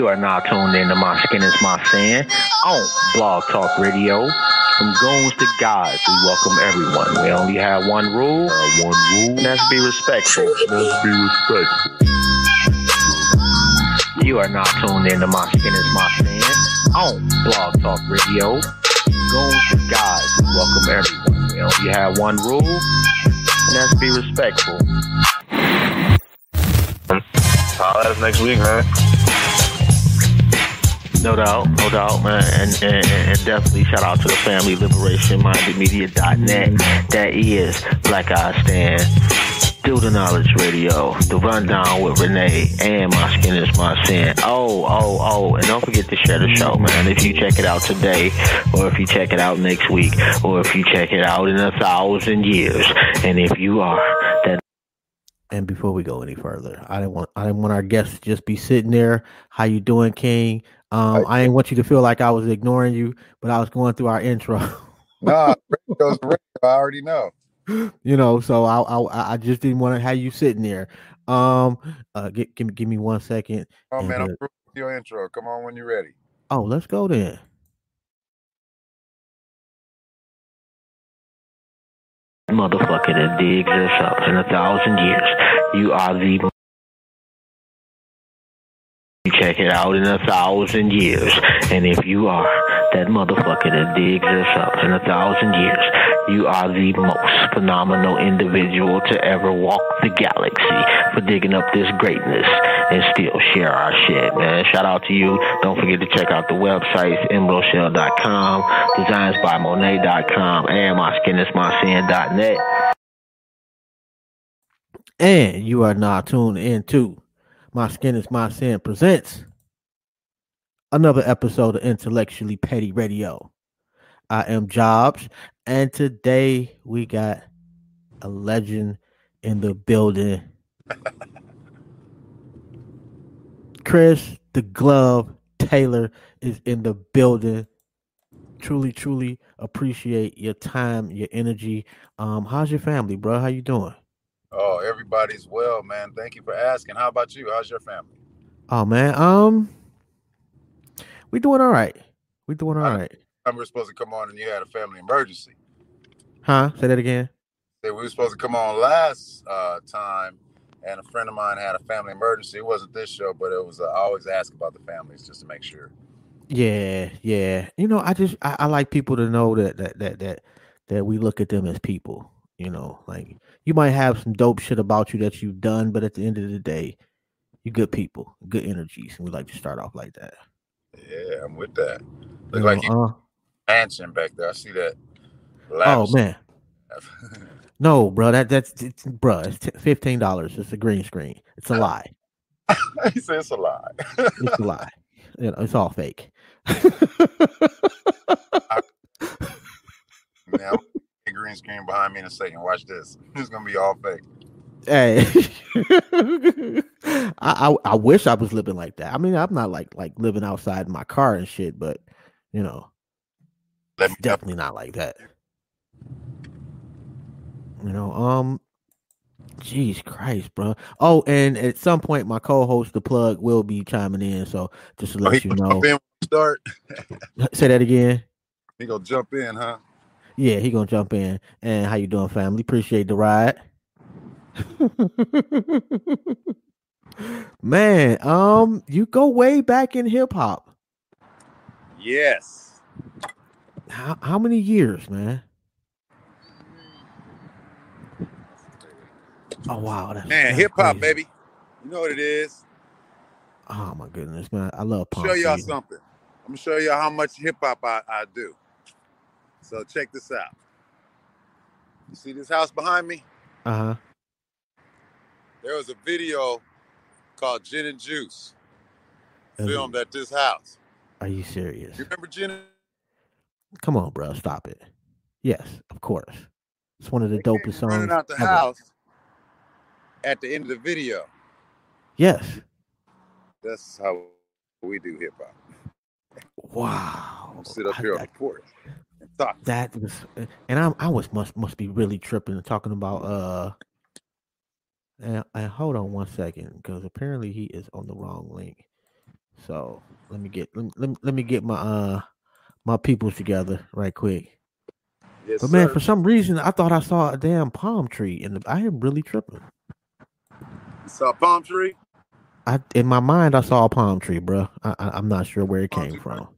You are now tuned in to My Skin is My Sin on Blog Talk Radio. From goons to guys, we welcome everyone. We only have one rule, uh, one rule, and that's be respectful. Let's be respectful. You are now tuned in to My Skin is My Sin on Blog Talk Radio. From goons to guys, we welcome everyone. We only have one rule, and that's be respectful. Holla us next week, man. No doubt, no doubt, man. And, and, and definitely shout out to the family liberation minded media.net. That is Black Eye Stand. Do the Knowledge Radio, The Rundown with Renee, and My Skin is My Sin. Oh, oh, oh, and don't forget to share the show, man. If you check it out today, or if you check it out next week, or if you check it out in a thousand years, and if you are, that and before we go any further, I didn't want I didn't want our guests to just be sitting there. How you doing, King? Um, I didn't want you to feel like I was ignoring you, but I was going through our intro. nah, radio's radio. I already know. You know, so I I, I just didn't want to have you sitting there. Um, uh, give, give me give me one second. Oh man, I'm your intro. Come on when you're ready. Oh, let's go then. Motherfucker that digs us up in a thousand years. You are the you check it out in a thousand years. And if you are that motherfucker that digs us up in a thousand years, you are the most phenomenal individual to ever walk the galaxy for digging up this greatness and still share our shit, man. Shout out to you. Don't forget to check out the websites, emeraldshell.com, designsbymonet.com, and myskinismysin.net. And you are now tuned into my Skin is My Sin presents another episode of Intellectually Petty Radio. I am Jobs, and today we got a legend in the building. Chris the Glove Taylor is in the building. Truly, truly appreciate your time, your energy. Um, how's your family, bro? How you doing? Oh, everybody's well, man. Thank you for asking. How about you? How's your family? Oh man, um, we doing all right. We doing all right. I we were supposed to come on and you had a family emergency. Huh? Say that again. Say we were supposed to come on last uh, time, and a friend of mine had a family emergency. It wasn't this show, but it was. Uh, I always ask about the families just to make sure. Yeah, yeah. You know, I just I, I like people to know that that that that that we look at them as people. You know, like you might have some dope shit about you that you've done, but at the end of the day, you good people, good energies, and we like to start off like that. Yeah, I'm with that. Look you like know, you uh-huh. mansion back there. I see that. Oh man. no, bro. That that's it's, bro. It's t- fifteen dollars. It's a green screen. It's a lie. he says it's a lie. it's a lie. You know, it's all fake. now green screen behind me in a second. Watch this. It's gonna be all fake. Hey, I, I, I wish I was living like that. I mean, I'm not like like living outside in my car and shit, but you know, definitely not like that. You know, um, Jeez Christ, bro. Oh, and at some point, my co-host, the plug, will be chiming in. So just to oh, let oh, you know, start. Say that again. He gonna jump in, huh? Yeah, he gonna jump in. And how you doing, family? Appreciate the ride. Man, um, you go way back in hip hop. Yes. How how many years, man? Oh wow, that's, man, hip hop, baby. You know what it is. Oh my goodness, man! I love punk. Show y'all something. I'm gonna show y'all how much hip hop I, I do. So check this out. You see this house behind me? Uh huh. There was a video called Gin and Juice filmed at this house. Are you serious? You remember Gin? And- Come on, bro. Stop it. Yes, of course. It's one of the they dopest songs. Running out the ever. house at the end of the video. Yes. That's how we do hip hop. Wow. Sit up here on the porch. That was, and I, I was must must be really tripping and talking about uh. And, and hold on one second, because apparently he is on the wrong link. So let me get let me, let me, let me get my uh my people together right quick. Yes, But man, sir. for some reason, I thought I saw a damn palm tree, and I am really tripping. You saw a palm tree. I in my mind, I saw a palm tree, bro. I, I'm not sure where it Palm came tree, from.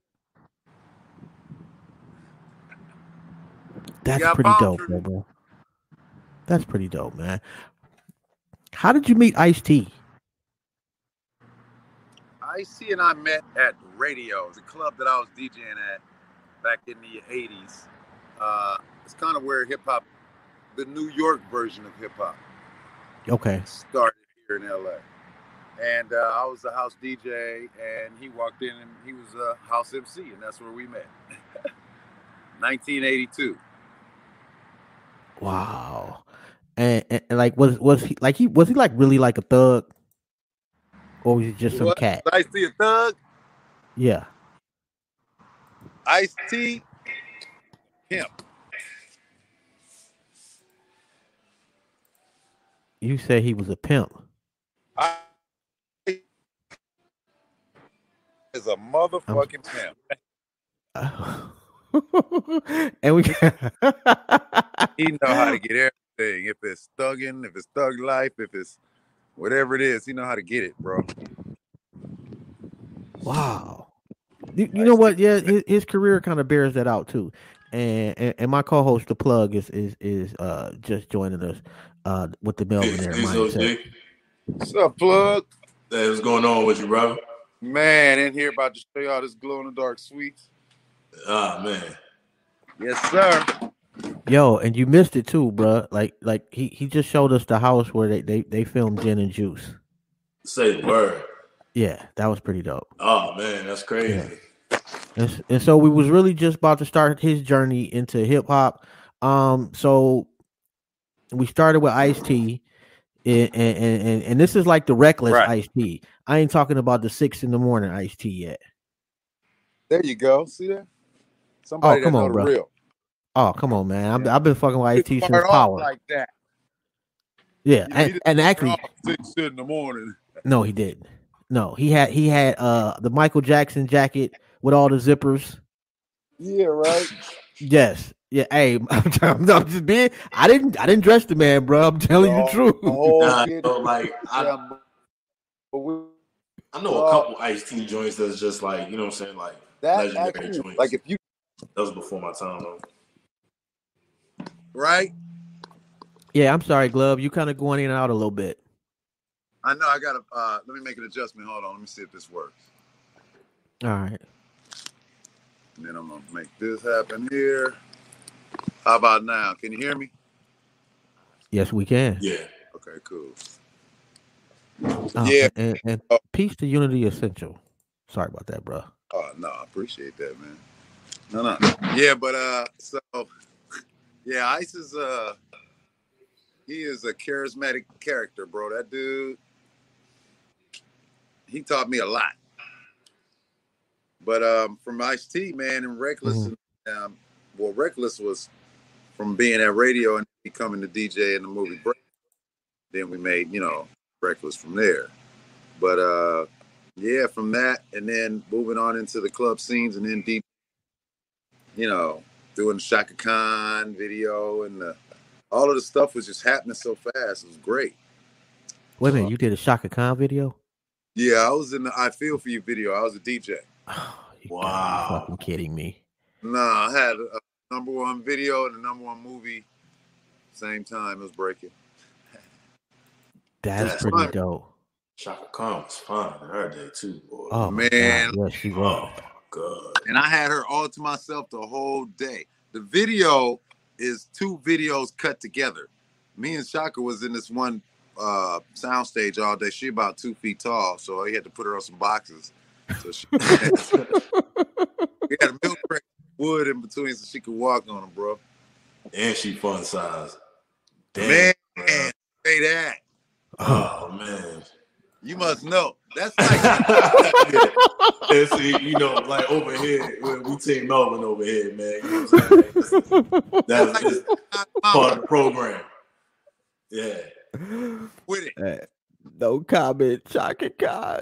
That's pretty dope, bro. That's pretty dope, man. How did you meet Ice T? Icy and I met at Radio. the club that I was DJing at back in the 80s. Uh, it's kind of where hip hop, the New York version of hip hop, Okay, started here in LA. And uh, I was a house DJ, and he walked in and he was a house MC, and that's where we met. 1982. Wow. And, and, and, like, was was he like he was he like really like a thug, or was he just some What? cat? Ice T a thug? Yeah. Ice T, him. You said he was a pimp. I is a motherfucking pimp. and we He know how to get everything. If it's thugging, if it's thug life, if it's whatever it is, he know how to get it, bro. wow. You, you know what? Yeah, his, his career kind of bears that out too. And, and and my co-host, the plug, is is is uh just joining us uh with the Melvinaire Peace, mindset. OG. What's up, plug? Hey, what's going on with you, brother? Man, in here about to show y'all this glow in the dark sweets. Ah, man. Yes, sir. Yo, and you missed it too, bruh. Like like he he just showed us the house where they they they filmed Gin and Juice. Say the word. Yeah, that was pretty dope. Oh, man, that's crazy. And, and so we was really just about to start his journey into hip hop. Um, so we started with Ice T, and, and and and this is like the reckless Right. Ice T. I ain't talking about the six in the morning Ice T yet. There you go. See that? Somebody come that on, bro. real. Oh, come on, man! I've, I've been fucking with Ice T since Power. like that. yeah, He and, didn't and actually, six in the morning. no, he didn't. No, he had he had uh the Michael Jackson jacket with all the zippers. Yeah, right. Yes. Yeah, hey, I'm, I'm, I'm just being. I didn't. I didn't dress the man, bro. I'm telling you the The truth. whole Nah, kid- so, like, I, Yeah, but I know a couple Ice T joints that's just like, you know what I'm saying? Like, that Legendary actually, joints. like if you that was before my time, though. right. Yeah, I'm sorry, Glove. You kind of going in and out a little bit. I know I gotta uh let me make an adjustment. Hold on, let me see if this works. All right. And then I'm gonna make this happen here. How about now? Can you hear me? Yes, we can. Yeah. Okay, cool. Oh, Yeah. And, and, and peace to unity essential. Sorry about that, bro. Oh no, I appreciate that, man. No, no. Yeah, but uh so yeah, Ice is uh he is a charismatic character, bro. That dude he taught me a lot. But um from Ice T, man, and Reckless um well Reckless was from being at radio and becoming the DJ in the movie Break. Then we made, you know, Reckless from there. But uh yeah, from that, and then moving on into the club scenes, and then deep, you know, doing the Chaka Khan video, and the, all of the stuff was just happening so fast. It was great. Wait a minute. You did a Chaka Khan video? Yeah, I was in the I Feel For You video. I was a DJ. Oh, you gotta Wow. fucking kidding me. Nah, I had a number one video and a number one movie. Same time, it was breaking. That's That's pretty fine. dope. Chaka Khan was fun. in her day, too, boy. Oh Man. God. Yes, she Oh, was. And I had her all to myself the whole day. The video is two videos cut together. Me and Chaka was in this one uh soundstage all day. She about two feet tall, so he had to put her on some boxes. So she we had a milk crate wood in between so she could walk on them, bro. And she fun size. Damn. Man, bro. say that. Oh, man. You must know. That's like yeah. And see, you know, like over here, we we team Melvin over here, man. You know what I'm saying? That's just part of the program. Yeah. with it. Hey, No comment, Chaka Khan.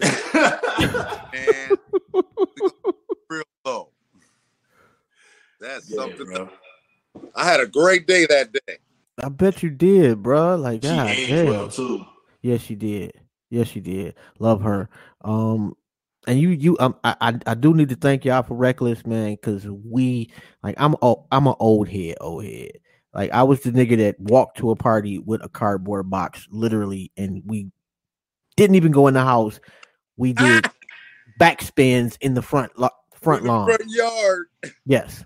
and real low. That's Yeah, something. bro. I had a great day that day. I bet you did, bro. Like, She God, aged damn. well too. Yes, she did. Yes, she did. Love her. Um, and you, you, um, I, I, I do need to thank y'all for Reckless, man, because we, like, I'm, oh, I'm an old head, old head. Like, I was the nigga that walked to a party with a cardboard box, literally, and we didn't even go in the house. We did backspins in the front, lo- front the lawn. front yard. Yes.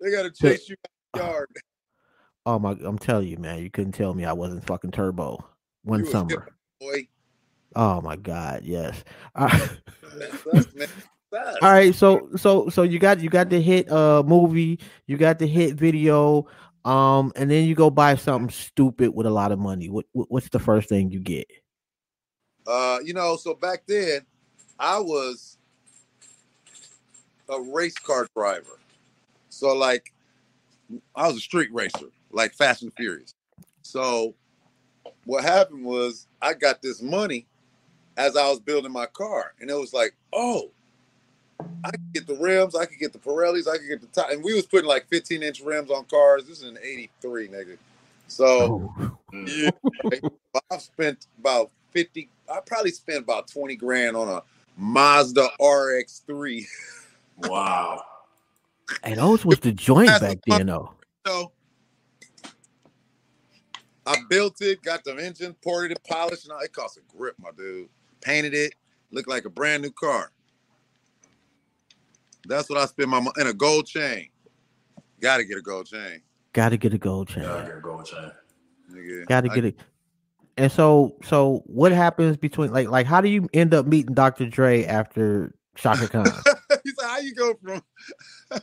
They gotta chase you out the yard. Oh my, I'm telling you, man, you couldn't tell me I wasn't fucking turbo one You summer. Boy, Oh my god, yes. Man. That All right, so so so you got you got the hit uh movie, you got the hit video, um, and then you go buy something stupid with a lot of money. What, what what's the first thing you get? Uh, you know, so back then, I was a race car driver. So like, I was a street racer, like Fast and Furious. So what happened was I got this money as I was building my car, and it was like, oh, I could get the rims, I could get the Pirellis, I could get the top, and we was putting like 15 inch rims on cars. This is an '83, nigga. So. Oh, Yeah, I've spent about 50, I probably spent about 20 grand on a Mazda RX3. Wow. and those was the joint That's back the then, though. So I built it, got the engine, ported it, polished, and. It cost a grip, my dude. Painted it, looked like a brand new car. That's what I spend my money in a gold chain. Got to get a gold chain. Got to get a gold chain. Gotta go with China. Nigga. Got to get it. And so so what happens between like like how do you end up meeting Dr. Dre after Chaka Khan? he said, "How you go from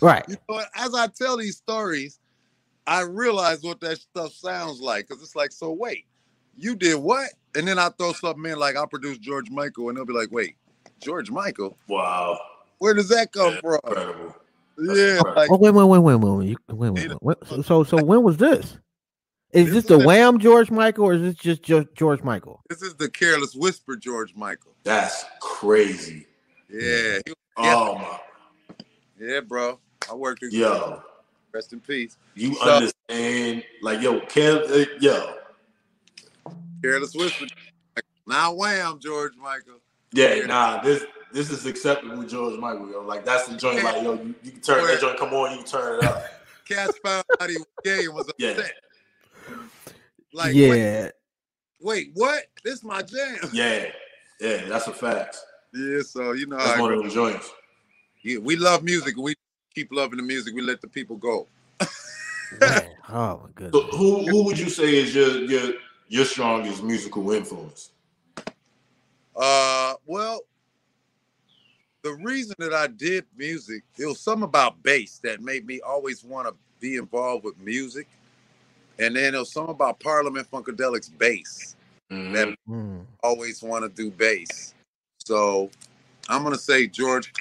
right. You know? As I tell these stories, I realize what that stuff sounds like. Cause it's like, so wait, you did what? And then I throw something in like I produced George Michael, and they'll be like, wait, George Michael? Wow. Where does that come Yeah, from? Incredible. Yeah, like Oh wait, wait, wait, wait, wait, wait. You, wait, wait, wait. So, so, so when was this? Is This this the was- Wham George Michael or is this just Jo- George Michael? this is the careless whisper, George Michael. That's crazy. Yeah, he- Oh my. yeah, bro. I worked with Yo, Rest in peace. you So- understand? Like, yo, Kev, uh, yo, Careless whisper. Now wham, George Michael. yeah, nah, this this is acceptable, George Michael. Yo, like that's the joint. Like, yo, you, you can turn that joint. Come on, you can turn it up. Cats found out he was gay and was Yeah. upset. Like, yeah, wait, what? This my jam. Yeah, yeah, that's a fact. Yeah, so you know, That's how one it of them joints. Yeah, we love music. We keep loving the music. We let the people go. man. Oh my So, goodness. who who would you say is your your your strongest musical influence? Uh, well, the reason that I did music, it was something about bass that made me always want to be involved with music, and then it was something about Parliament Funkadelic's bass Mhm. that Mm. always want to do bass. So I'm gonna say George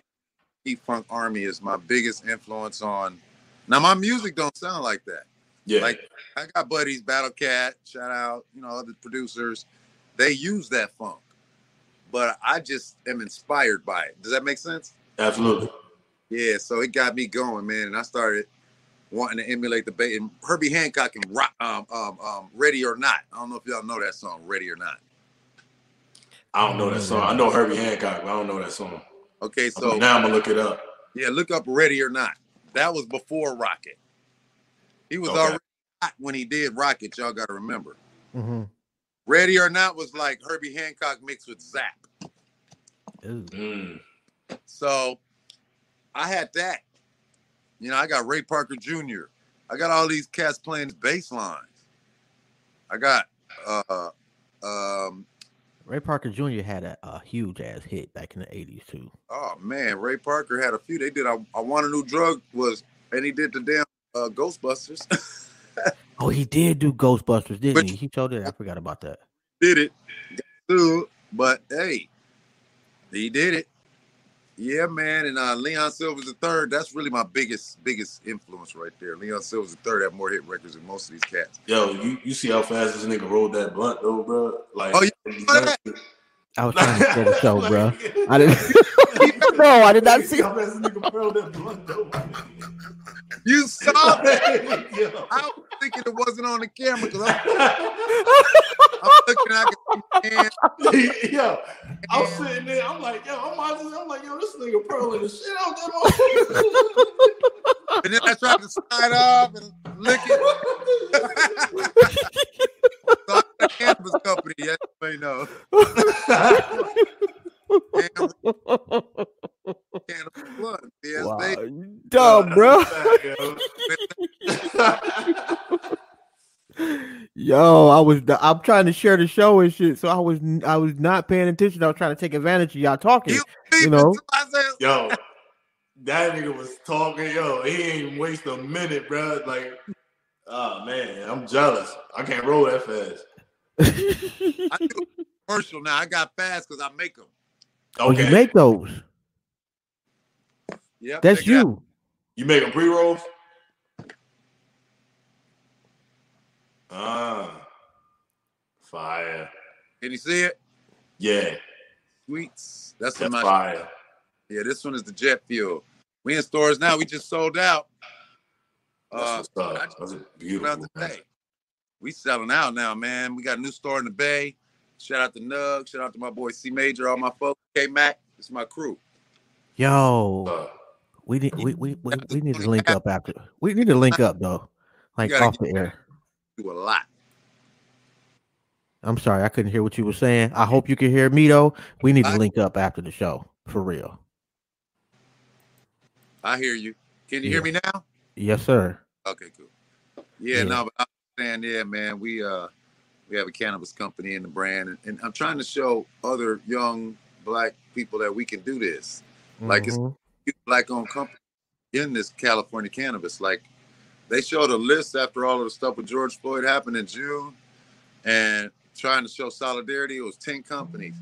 P Funk Army is my biggest influence on. Now my music don't sound like that. Yeah, Like I got buddies, Battle Cat, shout out, you know, other producers. They use that funk, but I just am inspired by it. Does that make sense? absolutely. Yeah. So it got me going, man, and I started wanting to emulate the bass. And Herbie Hancock and rock, um, um, um, Ready or Not. I don't know if y'all know that song, Ready or Not. I don't know that song. I know Herbie Hancock, but I don't know that song. Okay, So so now I'm gonna look it up. yeah, look up Ready or Not. That was before Rockit. He was Okay. already hot when he did Rockit. Y'all got to remember. hmm Ready or Not was like Herbie Hancock mixed with Zap. Mm. So I had that. You know, I got Ray Parker Jr. I got all these cats playing bass lines. I got uh um Ray Parker Jr. had a, a huge ass hit back in the '80s too. oh man, Ray Parker had a few. They did I, I want a new drug was and he did the damn uh, Ghostbusters. Oh, he did do Ghostbusters, didn't But- he? He told it. I forgot about that. did it. Got but hey, he did it. Yeah, man, and uh, Leon Sylvers the third. That's really my biggest biggest influence right there. Leon Sylvers the third have more hit records than most of these cats. Yo, you, you see how fast this nigga rolled that blunt though, bro? Like, Oh, you saw that? I was trying to share the show, bro. I didn't. no, I did not see. how nigga rolled that blunt though. You saw that? I was thinking it wasn't on the camera because I'm, I'm looking. I can see Yo, I'm sitting there. I'm like, yo, I'm, watching, I'm like, yo, this nigga pearling the shit out that and then I tried to slide off and lick it. so I'm a cannabis company. Yes, you may know. Cannabis blunt. Yes, Wow, they. you dumb, bro. Yo, I was. I'm trying to share the show and shit, so I was. I was not paying attention. I was trying to take advantage of y'all talking. You, You know. Yo, that nigga was talking. Yo, he ain't waste a minute, bro. Like, oh man, I'm jealous. I can't roll that fast. I do a commercial now. I got fast because I make them. Oh, you make those? Yep, That's you. got- you. make them pre rolls? Ah, fire. Can you see it? Yeah, Sweets. That's, that's what my fire. Yeah, this one is the jet fuel. We in stores now. We just sold out. That's Uh, what's up. I just That's sold beautiful. We selling out now, man. We got a new store in the Bay. Shout out to Nug. Shout out to my boy C Major, all my folks. K Mac. It's my crew. Yo, Uh, we need. We, we we we need to link up after. We need to link up though, like off the air. Do a lot. I'm sorry, I couldn't hear what you were saying. I hope you can hear me though. We need to link up after the show for real. I hear you. Can you hear me now? Yes, sir. Okay, cool. Yeah, Yeah. no, but I'm saying, yeah, man, we uh we have a cannabis company in the brand, and, and I'm trying to show other young black people that we can do this. Like it's- Mhm. black owned company in this California cannabis. Like they showed a list after all of the stuff with George Floyd happened in June and trying to show solidarity. It was 10 companies,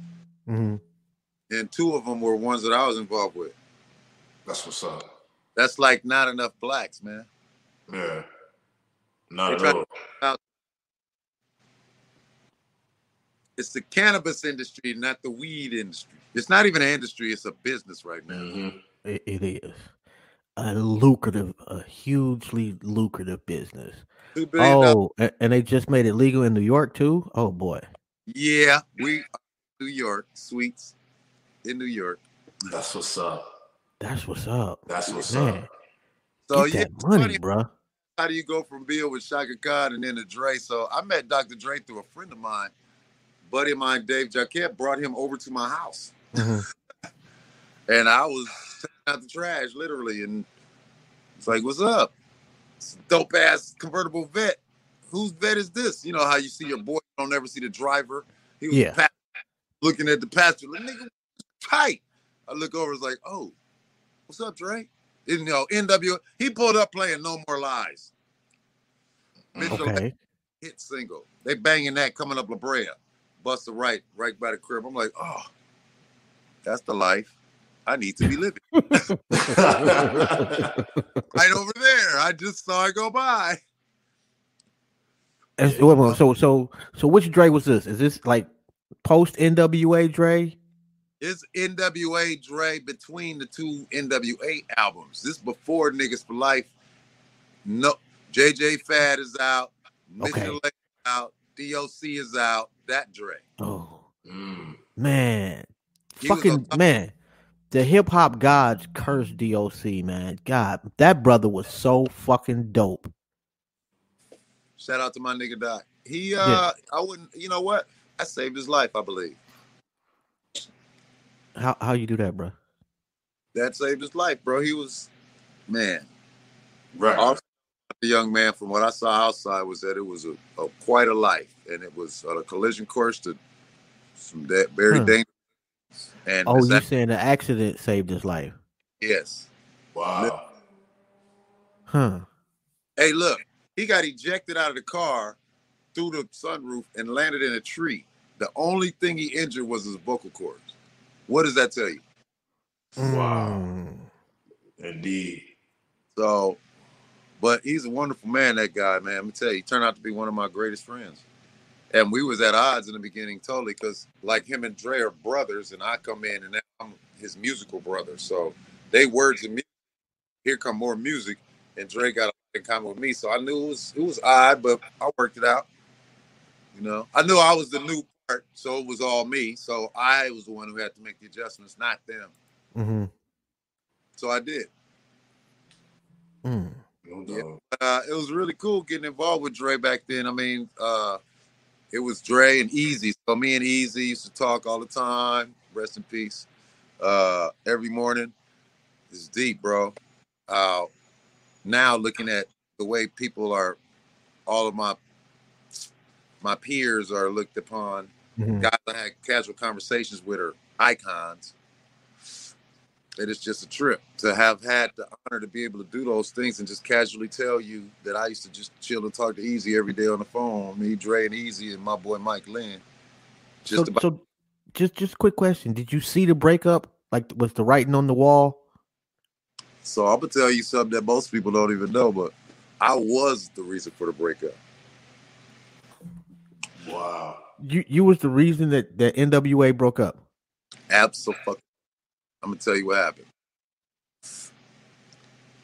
Mhm. and two of them were ones that I was involved with. that's what's up. That's like not enough blacks, man. Yeah. Not They at try- all. It's the cannabis industry, not the weed industry. It's not even an industry, it's a business right now. Mhm. It, it is a lucrative, a hugely lucrative business. Two billion dollars. Oh, a- and they just made it legal in New York too. Oh boy. Yeah, we New York, sweets in New York. That's what's up. That's what's up. That's what's Man, up. So get yeah, that money, funny bruh. How do you go from Bill with Chaka Khan and then to Dre? So I met Dr. Dre through a friend of mine, buddy of mine, Dave Jaquette, brought him over to my house. Mhm. And I was out the trash, literally. And it's like, what's up? Dope ass convertible vet. Whose vet is this? You know how you see your boy, you don't ever see the driver. He was Yeah. looking at the passenger, like, nigga, tight. I look over, it's like, oh, what's up, Dre? You know, NW, he pulled up playing No More Lies. Michel'le Okay. hit single. They banging that coming up La Brea. Bust a right, right by the crib. I'm like, oh, that's the life I need to be living. right over there. I just saw it go by. And so, wait a so so so which Dre was this? Is this like post NWA Dre? It's NWA Dre between the two NWA albums. This before Niggas for Life. No, JJ Fad is out. Mission Okay. Lake is out. DOC is out. That Dre. Oh Mm. man, He was fucking on- man. The hip hop gods cursed DOC, man. God, that brother was so fucking dope. Shout out to my nigga Doc. He uh I wouldn't you know what? I saved his life, I believe. How how you do that, bro? That saved his life, bro. He was man. Right. Also, the young man from what I saw outside was that it was a, a quite a life. And it was on a collision course to some da- very Huh. dangerous. And Oh, you that- saying the accident saved his life? yes. Wow. Huh? Hey, look, he got ejected out of the car through the sunroof and landed in a tree. The only thing he injured was his vocal cords. What does that tell you? Wow. Mm. Indeed. So, but he's a wonderful man. That guy, man. Let me tell you, he turned out to be one of my greatest friends. And we was at odds in the beginning, totally, because like him and Dre are brothers, and I come in and I'm his musical brother. So they words and music. Here come more music, and Dre got a lot in common with me. So I knew it was it was odd, but I worked it out. You know, I knew I was the new part, so it was all me. So I was the one who had to make the adjustments, not them. hmm So I did. Mm. Yeah. uh, it was really cool getting involved with Dre back then. I mean, uh, it was Dre and Eazy. So me and Eazy used to talk all the time. Rest in peace. Uh, every morning. It's deep, bro. Uh, now looking at the way people are, all of my my peers are looked upon. Mhm. Guys I had casual conversations with are icons. It is just a trip to have had the honor to be able to do those things and just casually tell you that I used to just chill and talk to Eazy every day on the phone. Me, Dre, and Eazy, and my boy Mike Lynn. Just so, about so just just quick question. Did you see the breakup? Like was the writing on the wall? so. I'm gonna tell you something that most people don't even know, but I was the reason for the breakup. Wow. You you was the reason that that NWA broke up. Absolutely. I'm gonna tell you what happened.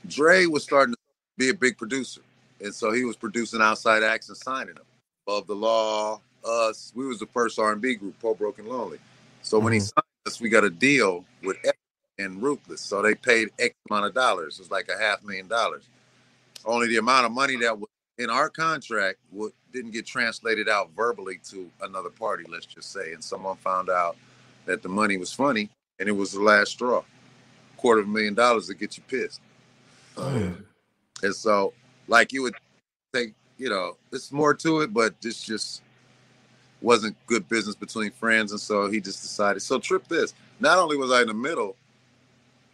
Dre was starting to be a big producer, and so he was producing outside acts and signing them. Above the Law, us, we was the first R&B group, Poor Broken Lonely. So when he Mhm. signed us, we got a deal with Epic and Ruthless. So they paid X amount of dollars. It was like a half million dollars. Only the amount of money that was in our contract would, didn't get translated out verbally to another party, let's just say. And someone found out that the money was funny and it was the last straw. Quarter of a million dollars to get you pissed. Mm. And so, like you would think, you know, it's more to it, but this just wasn't good business between friends. And so he just decided. So trip this. Not only was I in the middle,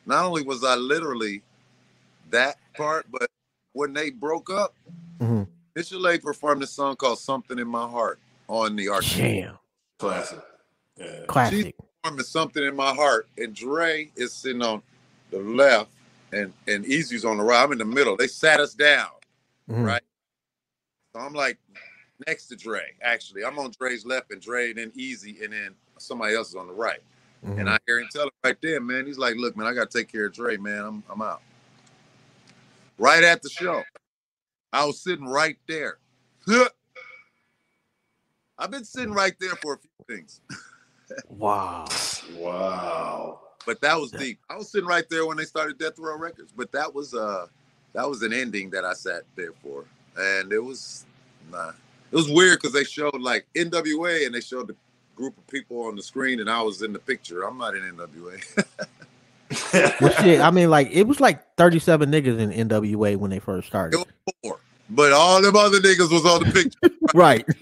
not only was I literally that part, but when they broke up, Mhm. Michel'le A performed a song called Something in My Heart on the arcade. Damn, Classic. Yeah. classic. performing Something in My Heart, and Dre is sitting on the left and, and Eazy's on the right. I'm in the middle. They sat us down. Mhm. right? So I'm like next to Dre. Actually, I'm on Dre's left and Dre, and then Easy, and then somebody else is on the right. Mhm. And I hear him tell him right there, man. He's like, "Look, man, I got to take care of Dre, man. I'm I'm out." Right at the show, I was sitting right there. I've been sitting right there for a few things, wow. Wow. but that was deep. I was sitting right there when they started Death Row Records, but that was uh that was an ending that I sat there for, and it was nah. It was weird because they showed like NWA and they showed the group of people on the screen, and I was in the picture. I'm not in NWA. Well, shit, I mean, like it was like thirty-seven niggas in NWA when they first started. It was four, but all them other niggas was on the picture. right.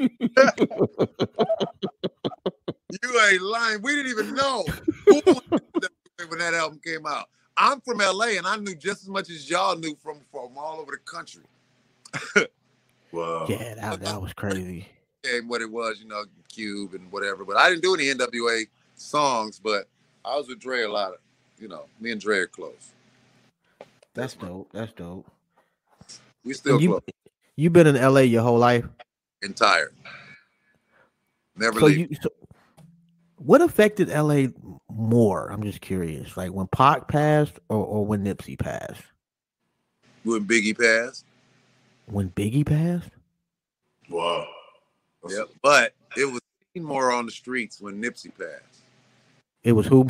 you ain't lying. We didn't even know who was in NWA when that album came out. I'm from LA, and I knew just as much as y'all knew from from all over the country. wow. yeah, that, that was crazy. and what it was, you know, Cube and whatever. But I didn't do any NWA songs, but I was with Dre a lot of, you know, me and Dre are close. That's dope. That's dope. We still you close. you been in LA your whole life. Entire. Never So leave. you so what affected LA more? I'm just curious. Like when Pac passed or, or when Nipsey passed? when Biggie passed. When Biggie passed? Wow. That's- Yep. But it was seen more on the streets when Nipsey passed. It was who?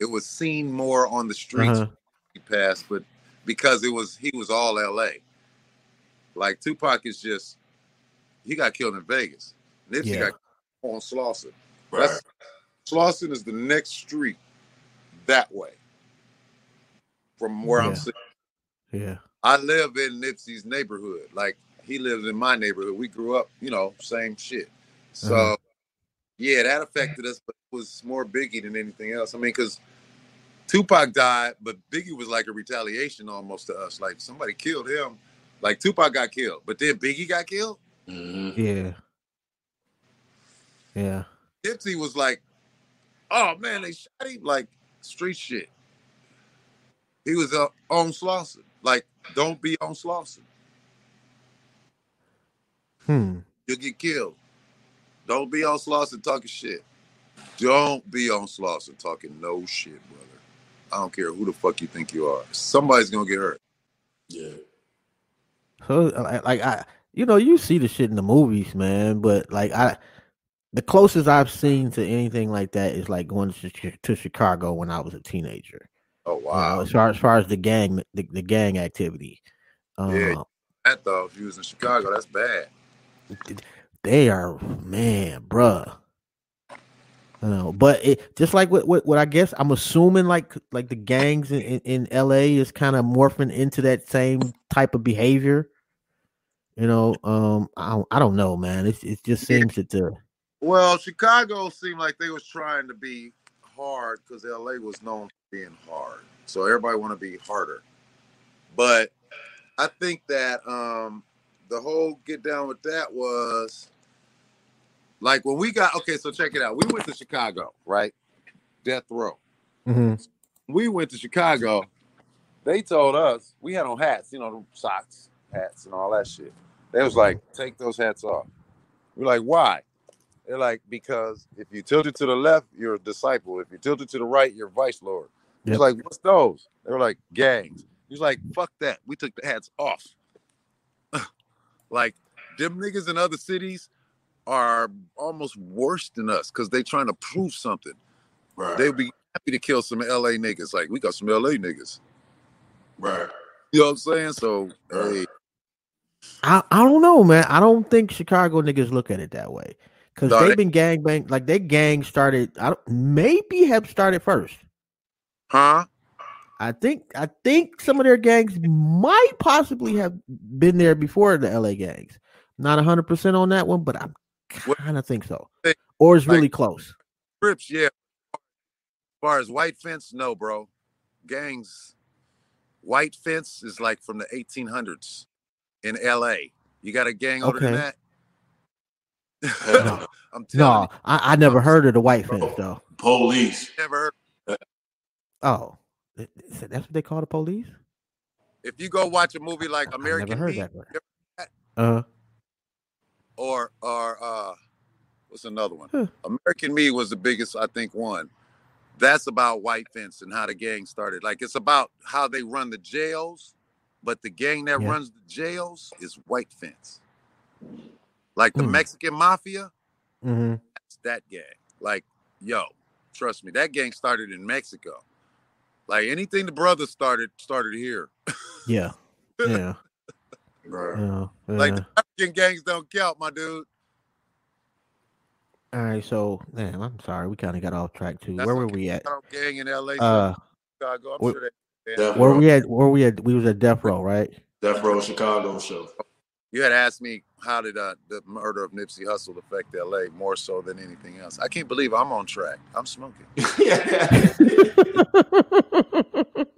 It was seen more on the streets Uh-huh. he passed, but because it was he was all LA. Like Tupac is just he got killed in Vegas. Nipsey Yeah. got killed on Slauson. Right. That's Slauson is the next street that way from where I'm sitting. Yeah. I live in Nipsey's neighborhood. Like he lives in my neighborhood. We grew up, you know, same shit. So Uh-huh. Yeah, that affected us, but it was more Biggie than anything else. I mean, because Tupac died, but Biggie was like a retaliation almost to us. Like somebody killed him. Like Tupac got killed, but then Biggie got killed. Mhm. Yeah. Yeah. Nipsey was like, "Oh man, they shot him like street shit." He was uh, on Slauson. Like, don't be on Slauson. Hmm. You'll get killed. Don't be on Slauson talking shit. Don't be on Slauson talking no shit, brother. I don't care who the fuck you think you are. Somebody's gonna get hurt. Yeah. So like, like I, you know, you see the shit in the movies, man. But like I, the closest I've seen to anything like that is like going to, to Chicago when I was a teenager. Oh You know, wow. as far as far as the gang, the, the gang activity, uh, Yeah. That though, if you was in Chicago, that's bad. They are man, bruh. You know, but it just like what, what what I guess I'm assuming like like the gangs in, in, in LA is kind of morphing into that same type of behavior. You know, um, I don't, I don't know, man. It it just seems that the Well, Chicago seemed like they was trying to be hard because LA was known for being hard. So everybody want to be harder. But I think that um the whole get down with that was like when we got okay, so check it out. We went to Chicago, right? Death row. Mm-hmm. We went to Chicago. They told us we had on hats, you know, socks, hats, and all that shit. They was like, take those hats off. We're like, why? They're like, because if you tilt it to the left, you're a disciple. If you tilt it to the right, you're vice lord. He's Yep. like, what's those? They were like, gangs. He's like, fuck that. We took the hats off. like, them niggas in other cities are almost worse than us because they're trying to prove something. Right. They'd be happy to kill some LA niggas. Like, we got some LA niggas. right. You know what I'm saying? So, hey, I I don't know, man. I don't think Chicago niggas look at it that way because No, they've they- been gang bang like they gang started. I don't maybe have started first. huh? I think I think some of their gangs might possibly have been there before the LA gangs. Not hundred percent on that one, but I What- kind of think so. Or it's like- really close. Crips, yeah. As far as white fence, no, bro. Gangs, white fence is like from the 1800s in LA. You got a gang older than that? No. I'm telling No, I, I never heard of the white fence though. Police. never heard. Oh, th- th- that's what they call the police. If you go watch a movie like I American never heard Me that. One. Uh, or or uh, what's another one? Huh. American Me was the biggest, I think, one. That's about white fence and how the gang started. Like it's about how they run the jails, but the gang that Yeah. runs the jails is white fence. Like the Hmm. Mexican mafia, hmm that's that gang. Like, yo, trust me, that gang started in Mexico. Like anything the brothers started started here. yeah, yeah, Right. yeah. Like the African gangs don't count, my dude. All right, so man, I'm sorry, we kind of got off track too. That's Where were okay. we at? Gang in LA, Uh, Chicago. I'm wh- sure they. Death where Row. we at? Where we at? We was at Death Row, right? Death Row Chicago show. You had asked me how did uh, the murder of Nipsey Hussle affect LA more so than anything else. I can't believe I'm on track. I'm smoking.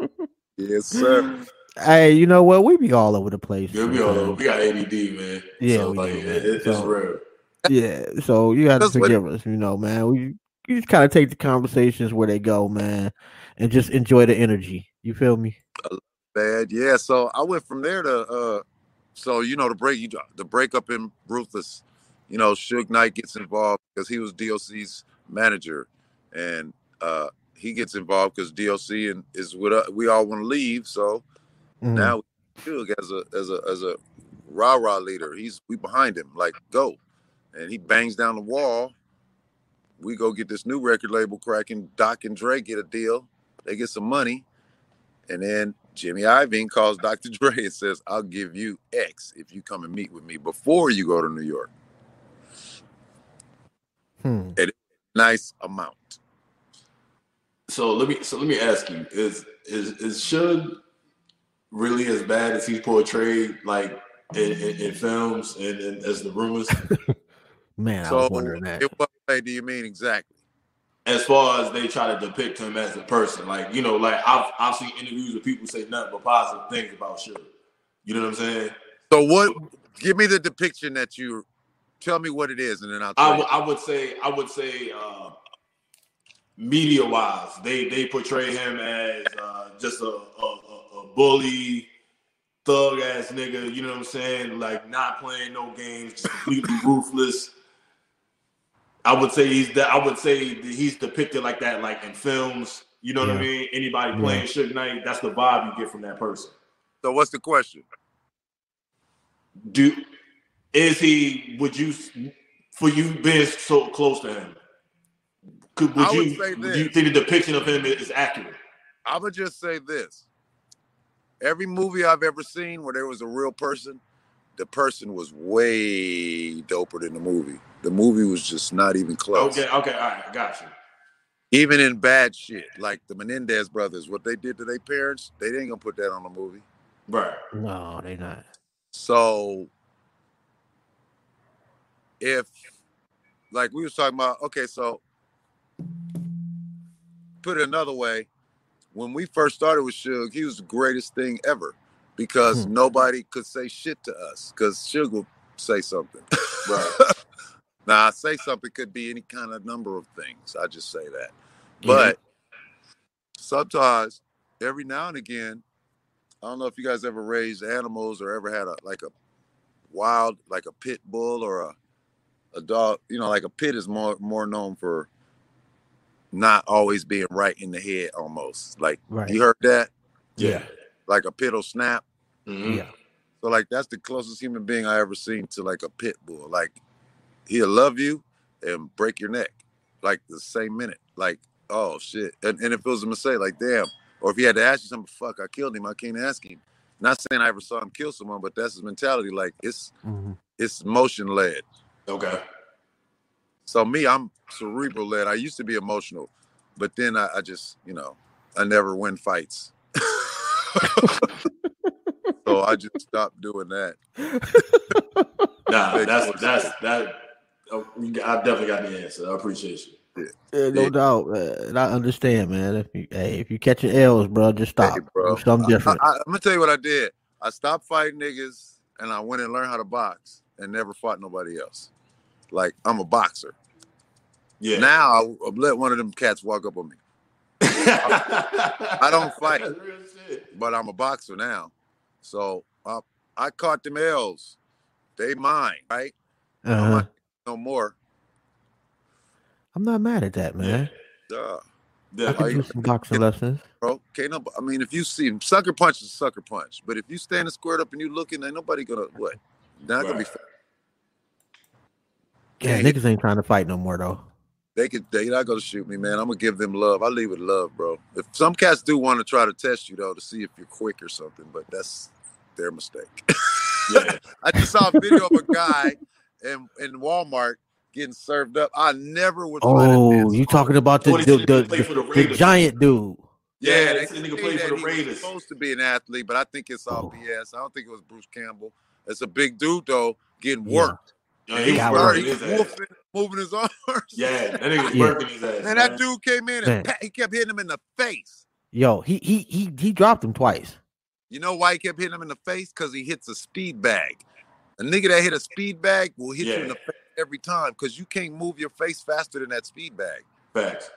Yes, sir. hey, you know what? We be all over the place. Yeah, we all over. We got ADD, man. Yeah, so, like, do, man. it- it's So- real. Yeah, so you have to forgive us, you know, man. We you just kind of take the conversations where they go, man, and just enjoy the energy. You feel me? Bad. Yeah. So I went from there to uh so you know the break you the breakup in Ruthless, you know, Suge Knight gets involved because he was DOC's manager and uh he gets involved because DOC and is with us. We all want to leave, so Mhm. now Suge as a as a as a rah rah leader. He's we behind him, like go, and he bangs down the wall. We go get this new record label cracking. Doc and Dre get a deal. They get some money, and then Jimmy Iovine calls Dr. Dre and says, "I'll give you X if you come and meet with me before you go to New York. Hmm. Nice amount." So let me so let me ask you: Is is is Suge really as bad as he's portrayed, like in, in, in films and, and as the rumors? man, I So, was wondering that. in what way do you mean exactly? as far as they try to depict him as a person, like you know, like I've I've seen interviews where people say nothing but positive things about Suge. You know what I'm saying? So, what? Give me the depiction that you. Tell me what it is, and then I'll. Tell I you. would I would say I would say uh, media wise, they they portray him as uh, just a, a, a bully, thug ass nigga. You know what I'm saying? Like not playing no games, just completely ruthless. I would say he's that. I would say that he's depicted like that, like in films. You know what I mean? Anybody Yeah. playing Suge Knight, that's the vibe you get from that person. So what's the question? Do is he? Would you, for you being so close to him, could would I would you? say Do you think the depiction of him is accurate? I would just say this. Every movie I've ever seen where there was a real person, the person was way doper than the movie. The movie was just not even close. Okay, okay, all right, I got you. Even in bad shit, like the Menendez brothers, what they did to their parents, they ain't gonna put that on the movie. Right. No, they not. So if like we was talking about, okay, so put it another way, when we first started with Suge, he was the greatest thing ever because Hmm. nobody could say shit to us because Suge would say something. Right. now, I say something could be any kind of number of things. I just say that. Yeah. But sometimes, every now and again, I don't know if you guys ever raised animals or ever had a like a wild, like a pit bull or a a dog. You know, like a pit is more more known for not always being right in the head, almost. Like Right. you heard that, Yeah. like a pit will snap. Mhm. Yeah. So like that's the closest human being I ever seen to like a pit bull. Like he'll love you and break your neck, like the same minute. Like oh shit, and, and if it was a mistake, like damn, or if he had to ask you something, fuck, I killed him. I can't ask him. Not saying I ever saw him kill someone, but that's his mentality. Like it's Mhm. it's motion led. Okay. So me, I'm cerebral led. I used to be emotional, but then I, I just you know I never win fights. so I just stopped doing that. Nah, that's that's that. oh, you got- I definitely got the answer. I appreciate you. Yeah, no Yeah. doubt. Uh, and I understand, man. If you hey, if you catching L's, bro, just stop. Hey, bro. Do something different. I, am gonna tell you what I did. I stopped fighting niggas and I went and learned how to box and never fought nobody else. Like I'm a boxer. Yeah. Now I, I let one of them cats walk up on me, I don't fight. That's real shit. but I'm a boxer now. So uh, I caught them L's. They mine, right? I'm uh-huh. not no more. I'm not mad at that, man. Duh, I Yeah. could do some boxing lessons. bro. Can't no, I mean, if you see him, sucker punch is a sucker punch. But if you standing squared up and you looking, ain't nobody gonna what? Not gonna be. Right. Yeah, Can't niggas ain't trying to fight no more though. They could they not gonna shoot me, man. I'm gonna give them love. I leave with love, bro. If some cats do want to try to test you though to see if you're quick or something, but that's their mistake. Yeah. I just saw a video of a guy in in Walmart getting served up. I never would. Oh, you talking about the What the, the, he played for the the giant dude? Yeah, Yeah, they this nigga played for the Raiders. supposed to be an athlete, but I think it's all Oh. BS. I don't think it was Bruce Campbell. It's a big dude though, getting Yeah. worked. Yeah, he was working He's his ass. moving his arms. Yeah, that nigga was Yeah. working his ass. Man, that dude came in and pat, he kept hitting him in the face. Yo, he he he he dropped him twice. You know why he kept hitting him in the face? Because he hits a speed bag. A nigga that hit a speed bag will hit you in the face every time because you can't move your face faster than that speed bag. Facts.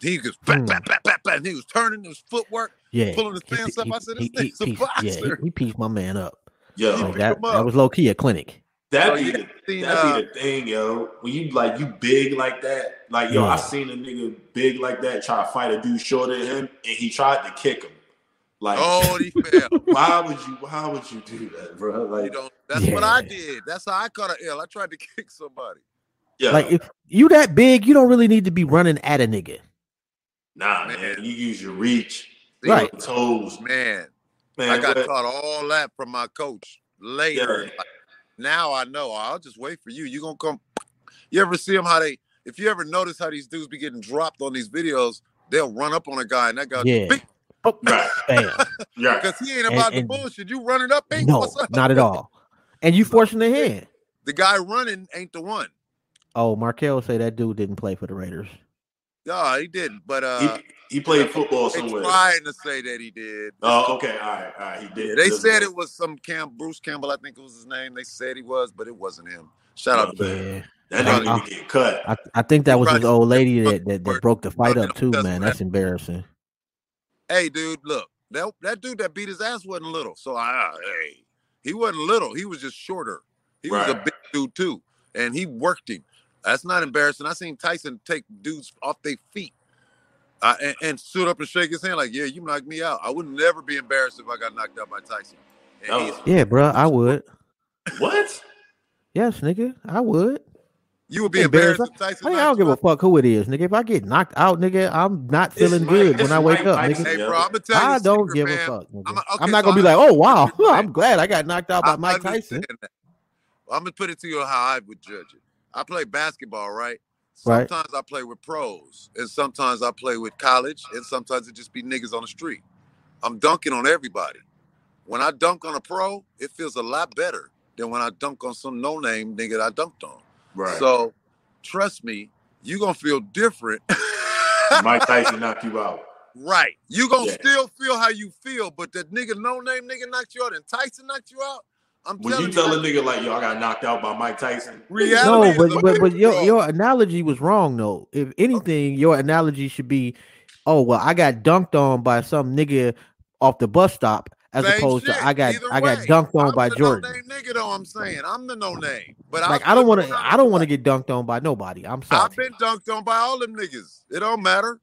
He was bat, Hmm. bat, bat, bat, bat, and he was turning his footwork. Yeah, Pulling his pants he- up, I said, this he- he a pieced- Yeah, boxer. he, he pieced my man up. Yo, Like that, him that was low key a clinic. That Oh, be the seen, that uh, be the thing, yo. When you like you big like that, like yo, Yeah. I seen a nigga big like that try to fight a dude shorter than him, and he tried to kick him. Like, Oh, he fell. why would you? Why would you do that, bro? Like, don't, that's what I did. That's how I caught an L. I tried to kick somebody. yeah, Like if you that big, you don't really need to be running at a nigga. nah, man. Man. You use your reach, See, Right. your toes, Man, man. I got but- taught all that from my coach later. Yeah. Like, now I know. I'll just wait for you. You gonna come? You ever see them how they? If you ever notice how these dudes be getting dropped on these videos, they'll run up on a guy and that guy Yeah. bing, Oh, Right. bam. Yeah, because he ain't about and- the bullshit. You running up, bing, No, what's up? not at all. And you forcing the hand. The guy running ain't the one. Oh, Markel say that dude didn't play for the Raiders. No, he didn't. But uh, he, he played football they somewhere. trying to say that he did. Oh, okay, all right, all right. He Yeah, did. they said it was some Camp Bruce Campbell, I think it was his name. They said he was, but it wasn't him. Shout oh, out to Oh, him. Yeah. That I- nigga need to get cut. I, I think that was his old lady that, that, that broke the fight up too, man. That's embarrassing. Hey, dude, look, that that dude that beat his ass wasn't little. So I, hey, he wasn't little. He was just shorter. He was a big dude too, and he worked him. That's not embarrassing. I seen Tyson take dudes off their feet. Uh, and, and stood up and shake his hand like, "Yeah, you knocked me out." I would never be embarrassed if I got knocked out by Tyson. Oh. Yeah, bro, I would. What? Yes, nigga, I would. you would be Embarrassed. embarrassed if Tyson. Hey, I don't give a fuck who it is, nigga. If I get knocked out, nigga, I'm not feeling Mike- good when I wake up, nigga. Hey, bro, I'm gonna tell you. I a don't secret, give man. a fuck. Nigga. I'm a- I'm not so gonna be like, oh wow, I'm glad I got knocked out by I Mike Tyson. understand that. I'm gonna put it to you how I would judge it. I play basketball, right? Right. Sometimes I play with pros, and sometimes I play with college, and sometimes it just be niggas on the street. I'm dunking on everybody. When I dunk on a pro, it feels a lot better than when I dunk on some no name nigga that I dunked on. Right. So, trust me, you gonna feel different. Mike Tyson knocked you out. right. You gonna Yeah. still feel how you feel, but that nigga no name nigga knocked you out and Tyson knocked you out. I'm When telling you tell a nigga like, yo, I got knocked out by Mike Tyson. reality No, but but but your your analogy was wrong though. If anything, your analogy should be, oh well, I got dunked on by some nigga off the bus stop, as Same opposed shit. to I got Either I got way, dunked on I'm by the Jordan. No name nigga though. I'm saying I'm the no name, but Like I'll don't want to I don't want to get dunked on by nobody. I'm sorry. I've been dunked on by all them niggas. It don't matter.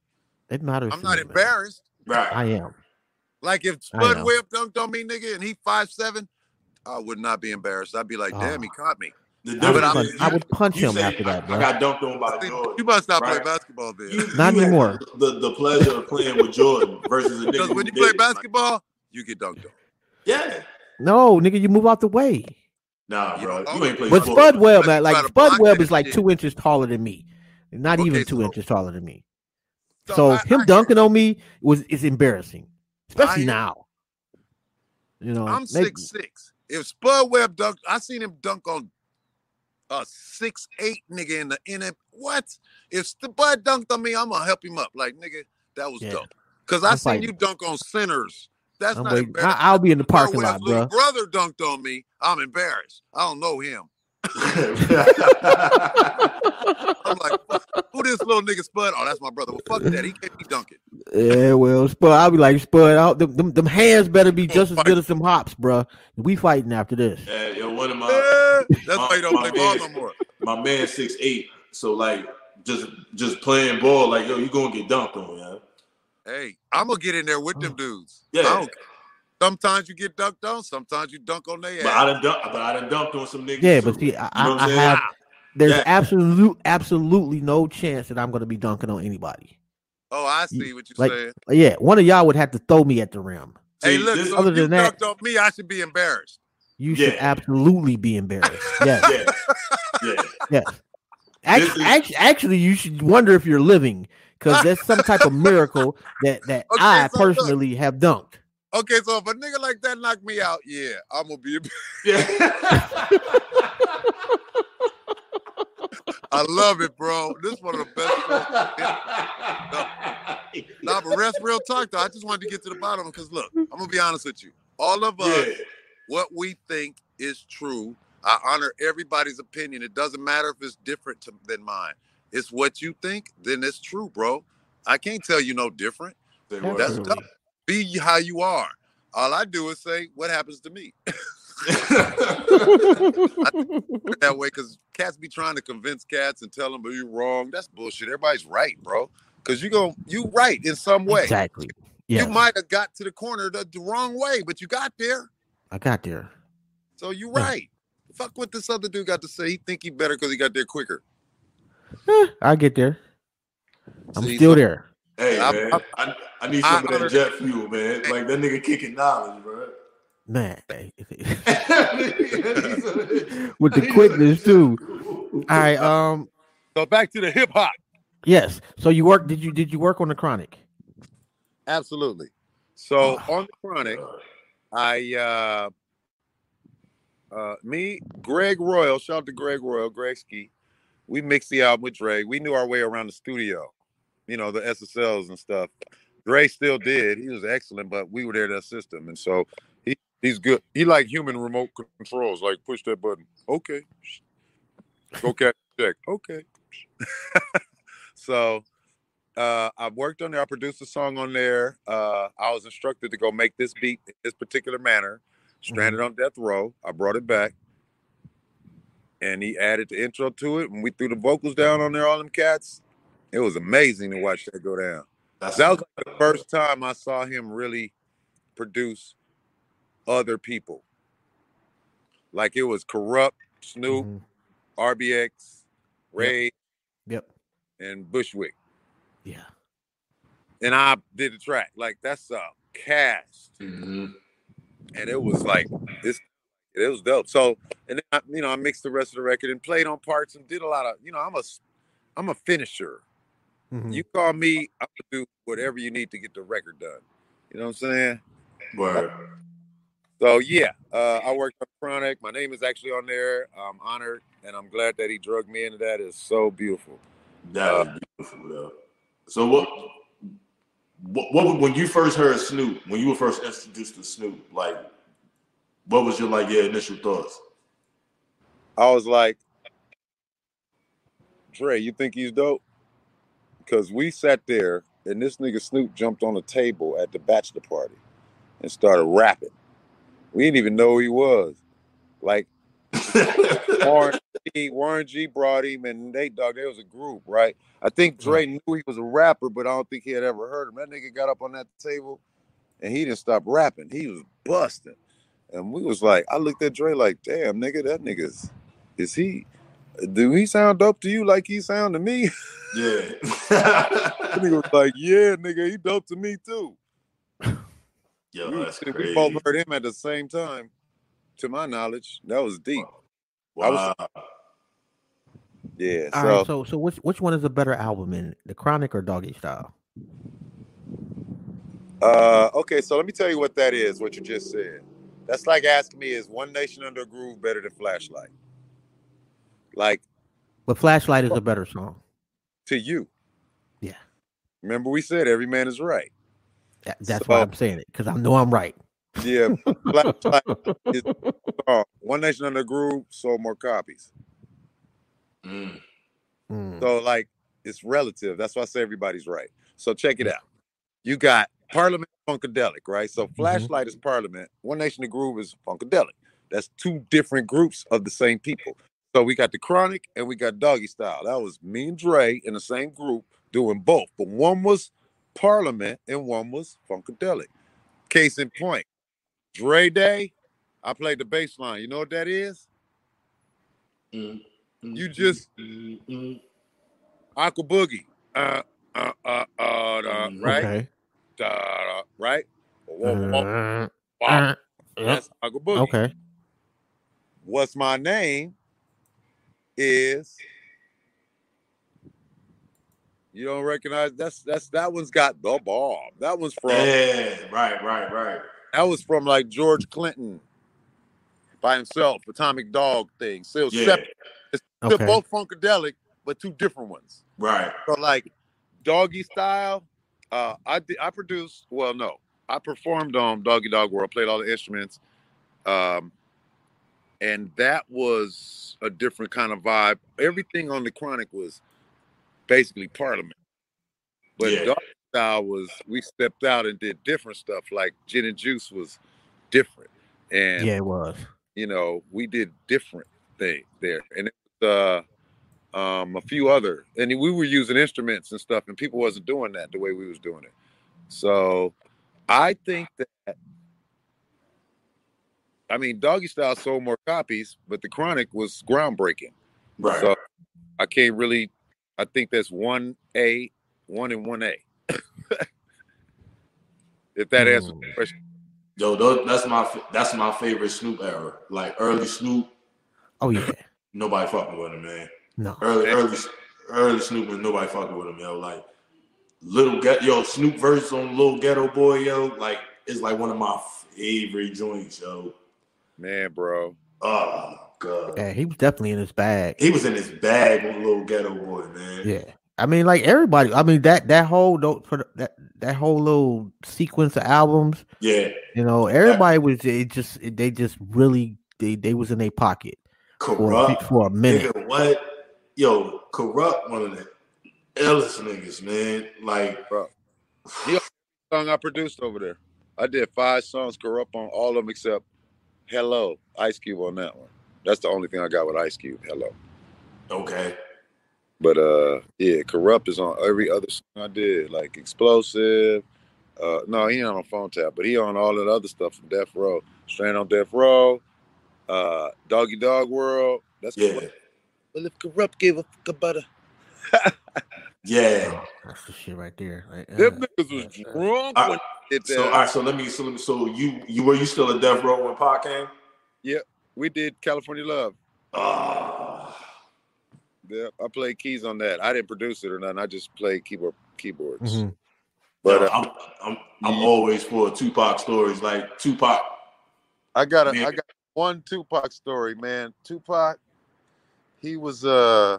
It matters. I'm not me, man. embarrassed. Right. I am. Like if I Spud know. Webb dunked on me, nigga, and he five seven, I would not be embarrassed. I'd be like, ah. damn, he caught me. The I would, I'm- punch, I would punch him say, after that, I, bro. I got dunked on by See, Jordan. You must not right? play basketball then. You- Not you anymore. The, the pleasure of playing with Jordan versus a nigga. Because who when you play didn't. basketball, you get dunked on. yeah. No, nigga, you move out the way. Nah, bro. don't You ain't played But. Spud Webb, But man, like Spud Webb is like shit. two inches taller than me. Not Okay, even two so- inches taller than me. So So I- him I- dunking on me was is embarrassing, especially I- now. You know, I'm six six. If Spud Webb dunked, I seen him dunk on a six eight nigga in the in. What? If Spud dunked on me, I'm gonna help him up. Like nigga, that was Yeah. dope. Cause I I'm seen you dunk on sinners. That's I'm not. I, will be in the parking lot, bro. brother dunked on me. I'm embarrassed. I don't know him. I'm like, who this little nigga Spud? Oh, that's my brother. Well, fuck that. He can't be dunking. Yeah, well, Spud, I'll be like Spud. I'll, them, them, them hands better be just as good as some hops, bro. We fighting after this. yeah, yo, one of my Eh, that's my- why you don't my play ball man- no more. my man six eight. So like just just playing ball, like yo, you gonna get dunked on, yeah. Hey, I'm gonna get in there with them dudes. Yeah. I don't care. Sometimes you get dunked on. Sometimes you dunk on their But I ass. done dunk, but I done dunked on some niggas. Yeah, too. but see, I, You know I, I'm I saying? have there's Yeah. absolute absolutely no chance that I'm gonna be dunking on anybody. Oh, I see what you're Like- saying. Yeah, one of y'all would have to throw me at the rim. Hey, See, look, this- other if than that- dunked on me, I should be embarrassed. You should absolutely be embarrassed. Yes, yeah, yeah. yes. Actually, is- actually, actually, you should wonder if you're living because that's some type of miracle that that Okay, I so look. personally have dunked. Okay, so if a nigga like that knock me out, yeah, I'm gonna be. yeah. I love it, bro. This is one of the best. shows. Nah, but rest real talk though. I just wanted to get to the bottom because look, I'm gonna be honest with you. All of us, yeah. what we think is true. I honor everybody's opinion. It doesn't matter if it's different to, than mine. It's what you think, then it's true, bro. I can't tell you no different. That's tough. Be how you are. All I do is say what happens to me that way because cats be trying to convince cats and tell them "But you wrong. That's bullshit. Everybody's right, bro. Because you go, you right in some way. Exactly. Yeah. You might have got to the corner the, the wrong way, but you got there. I got there. So you Yeah. right. Fuck what this other dude got to say. He think he better because he got there quicker. Eh, I get there. I'm See, still so- there. Hey I- man, I, I need I some of honor- that jet fuel, man. Like that nigga kicking knowledge, bro. Man, With with the quickness too. All right. Um. So back to the hip hop. Yes. So you work? Did you did you work on the chronic? Absolutely. So on the chronic, I uh uh me, Greg Royal, shout out to Greg Royal, Greg Ski. We mixed the album with Dre. We knew our way around the studio, you know, the SSLs and stuff. Dre still did. He was excellent, but we were there to assist him. And so he he's good. He like human remote controls, like push that button. Okay. Okay. check. Okay. so uh, I worked on there. I produced a song on there. Uh, I was instructed to go make this beat in this particular manner. Stranded on Death Row. I brought it back. And he added the intro to it. And we threw the vocals down on there, all them cats. It was amazing to watch that go down. That's That was like the first time I saw him really produce other people. Like it was Kurupt, Snoop, Mhm. RBX, Ray, Yep. and Bushwick. Yeah. And I did the track. Like that's a cast. Mhm. And it was like this it was dope. So and then I, you know, I mixed the rest of the record and played on parts and did a lot of, you know, I'm a s- I'm a finisher. Mhm. You call me, I'll do whatever you need to get the record done. You know what I'm saying? Word. So yeah, uh, I worked on Chronic. My name is actually on there. I'm honored, and I'm glad that he drugged me into that. It's so beautiful. That is beautiful, though. So what, what? What? When you first heard Snoop, when you were first introduced to Snoop, like, what was your like your initial thoughts? I was like, Dre, you think he's dope? Because we sat there, and this nigga Snoop jumped on a table at the bachelor party and started rapping. We didn't even know who he was. Like Warren G, Warren G brought him, and they dog. There was a group, right? I think Dre knew he was a rapper, but I don't think he had ever heard him. That nigga got up on that table, and he didn't stop rapping. He was busting, and we was like, I looked at Dre like, damn, nigga, that nigga's is he? Do he sound dope to you like he sound to me? yeah. That nigga was like, yeah, nigga, he dope to me too. Yo, we, that's we both heard him at the same time. To my knowledge, that was deep. I was- Wow. Yeah. All so right. So so which which one is a better album in the Chronic or Doggy Style? Uh, okay, so let me tell you what that is. What you just said. That's like asking me, is One Nation Under a Groove better than Flashlight? Like But Flashlight is a better song. to you. Yeah. Remember, we said every man is right. That, that's So- why I'm saying it because I know I'm right. Yeah, Flashlight is uh, One Nation Under a Groove sold more copies. Mm. Mm. So like, it's relative. That's why I say everybody's right. So check it out. You got Parliament Funkadelic, right? So Flashlight is Parliament. One Nation of Groove is Funkadelic. That's two different groups of the same people. So we got the Chronic and we got Doggy Style. That was me and Dre in the same group doing both, but one was Parliament and one was Funkadelic. Case in point, Dre Day, I played the bass line. You know what that is? Mm. Mm. You just Mm. Mm. Aqua Boogie. Uh, uh, uh, uh, uh, right? Okay. Da, da, right? Wah, wah, Uh, wah. uh. That's Aqua Boogie. Okay. What's my name is you don't recognize that's that's that one's got the bomb. That one's from Yeah, right, right, right. that was from like George Clinton by himself, Atomic Dog thing. So Yeah, separate. They're Okay. both funkadelic, but two different ones. right. So like doggy style, uh I did I produced well no. I performed on Doggy Dogg World, played all the instruments. Um and that was a different kind of vibe. Everything on the chronic was basically parliament. But Yeah. doggy style was we stepped out and did different stuff like gin and juice was different. And Yeah, it was. you know, we did different things there. And it uh um a few other and we were using instruments and stuff and people wasn't doing that the way we was doing it. So I think that I mean Doggy Style sold more copies, but the chronic was groundbreaking. Right. So I can't really I think that's one A, one and one A. if that answers the Mm. question. Yo, that's my that's my favorite Snoop era. Like early Snoop, Oh yeah. nobody fucking with him, man. No. Early, early, early Snoop and nobody fucking with him, yo. Like little get yo Snoop verse on Little Ghetto Boy, yo. Like it's like one of my favorite joints, yo. Man, bro. Oh god, Yeah, he was definitely in his bag. he was in his bag on Little Ghetto Boy, man. Yeah. I mean, like everybody. I mean that that whole don't for that that whole little sequence of albums. yeah, You know, everybody was it just they just really they they was in their pocket Kurupt. few- for a minute. Nigga, what? yo, Kurupt one of the illest niggas, man. Like, Bro. He song I produced over there. I did five songs, Kurupt on all of them except Hello, Ice Cube on that one. That's the only thing I got with Ice Cube. Hello. okay, But uh yeah, Kurupt is on every other song I did, like Explosive. Uh no, he ain't on phone tap, but he on all that other stuff from Death Row. Strand on Death Row, uh Doggy Dogg World. That's yeah, Kurupt. Well if Kurupt gave a fuck about a yeah. That's the shit right there. Like, uh, them niggas was uh, drunk I- when they did So, all that. right, so let me, so, let me, so you, you were you still a Death Row when Pac came? Yeah, we did California Love. Ah, Yeah, I played keys on that. I didn't produce it or nothing. I just played keyboard keyboards. mhm. But uh, I'm, I'm, I'm always for Tupac stories. Like Tupac, I got a Man. I got one Tupac story, man. Tupac, he was uh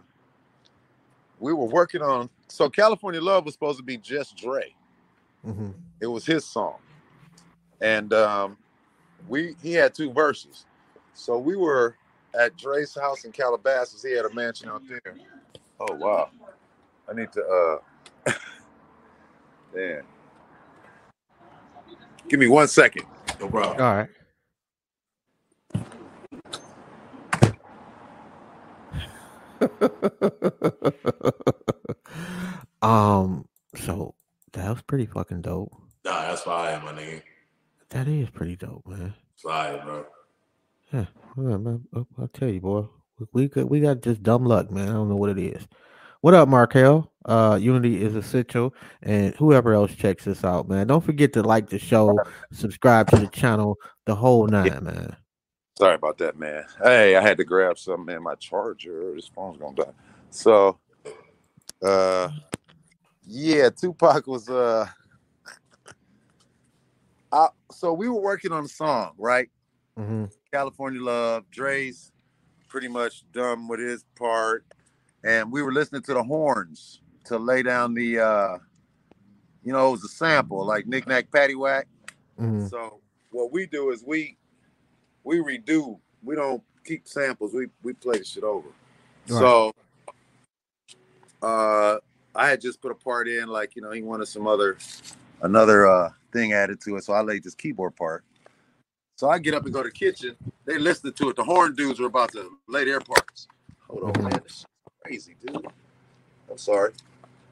we were working on so California Love was supposed to be just Dre. Mhm. It was his song. And um we he had two verses. So we were at Dre's house in Calabasas. He had a mansion out there. Oh wow. I need to uh damn. Give me one second. no problem. All right. um. So that was pretty fucking dope. Nah, that's fire, my nigga. That is pretty dope, man. Fire, bro. Yeah, yeah, man. I'll, I'll tell you, boy. We, we got we got just dumb luck, man. I don't know what it is. What up, Markel? Uh, Unity is essential, and whoever else checks this out, man. Don't forget to like the show, subscribe to the channel, the whole nine, man. Sorry about that, man. Hey, I had to grab something in my charger. This phone's gonna die. So, uh, yeah, Tupac was uh, I, so we were working on a song, right? hmm California Love. Dre's pretty much done with his part, and we were listening to the horns to lay down the, uh, you know, it was a sample like Knick Knack Paddywhack. hmm So what we do is we we redo. We don't keep samples. We we play the shit over. Right. So uh I had just put a part in, like, you know, he wanted some other another uh thing added to it. So I laid this keyboard part. So I get up and go to the kitchen. They listening to it. The horn dudes are about to lay their parts. Hold on, man. This is crazy, dude. I'm sorry.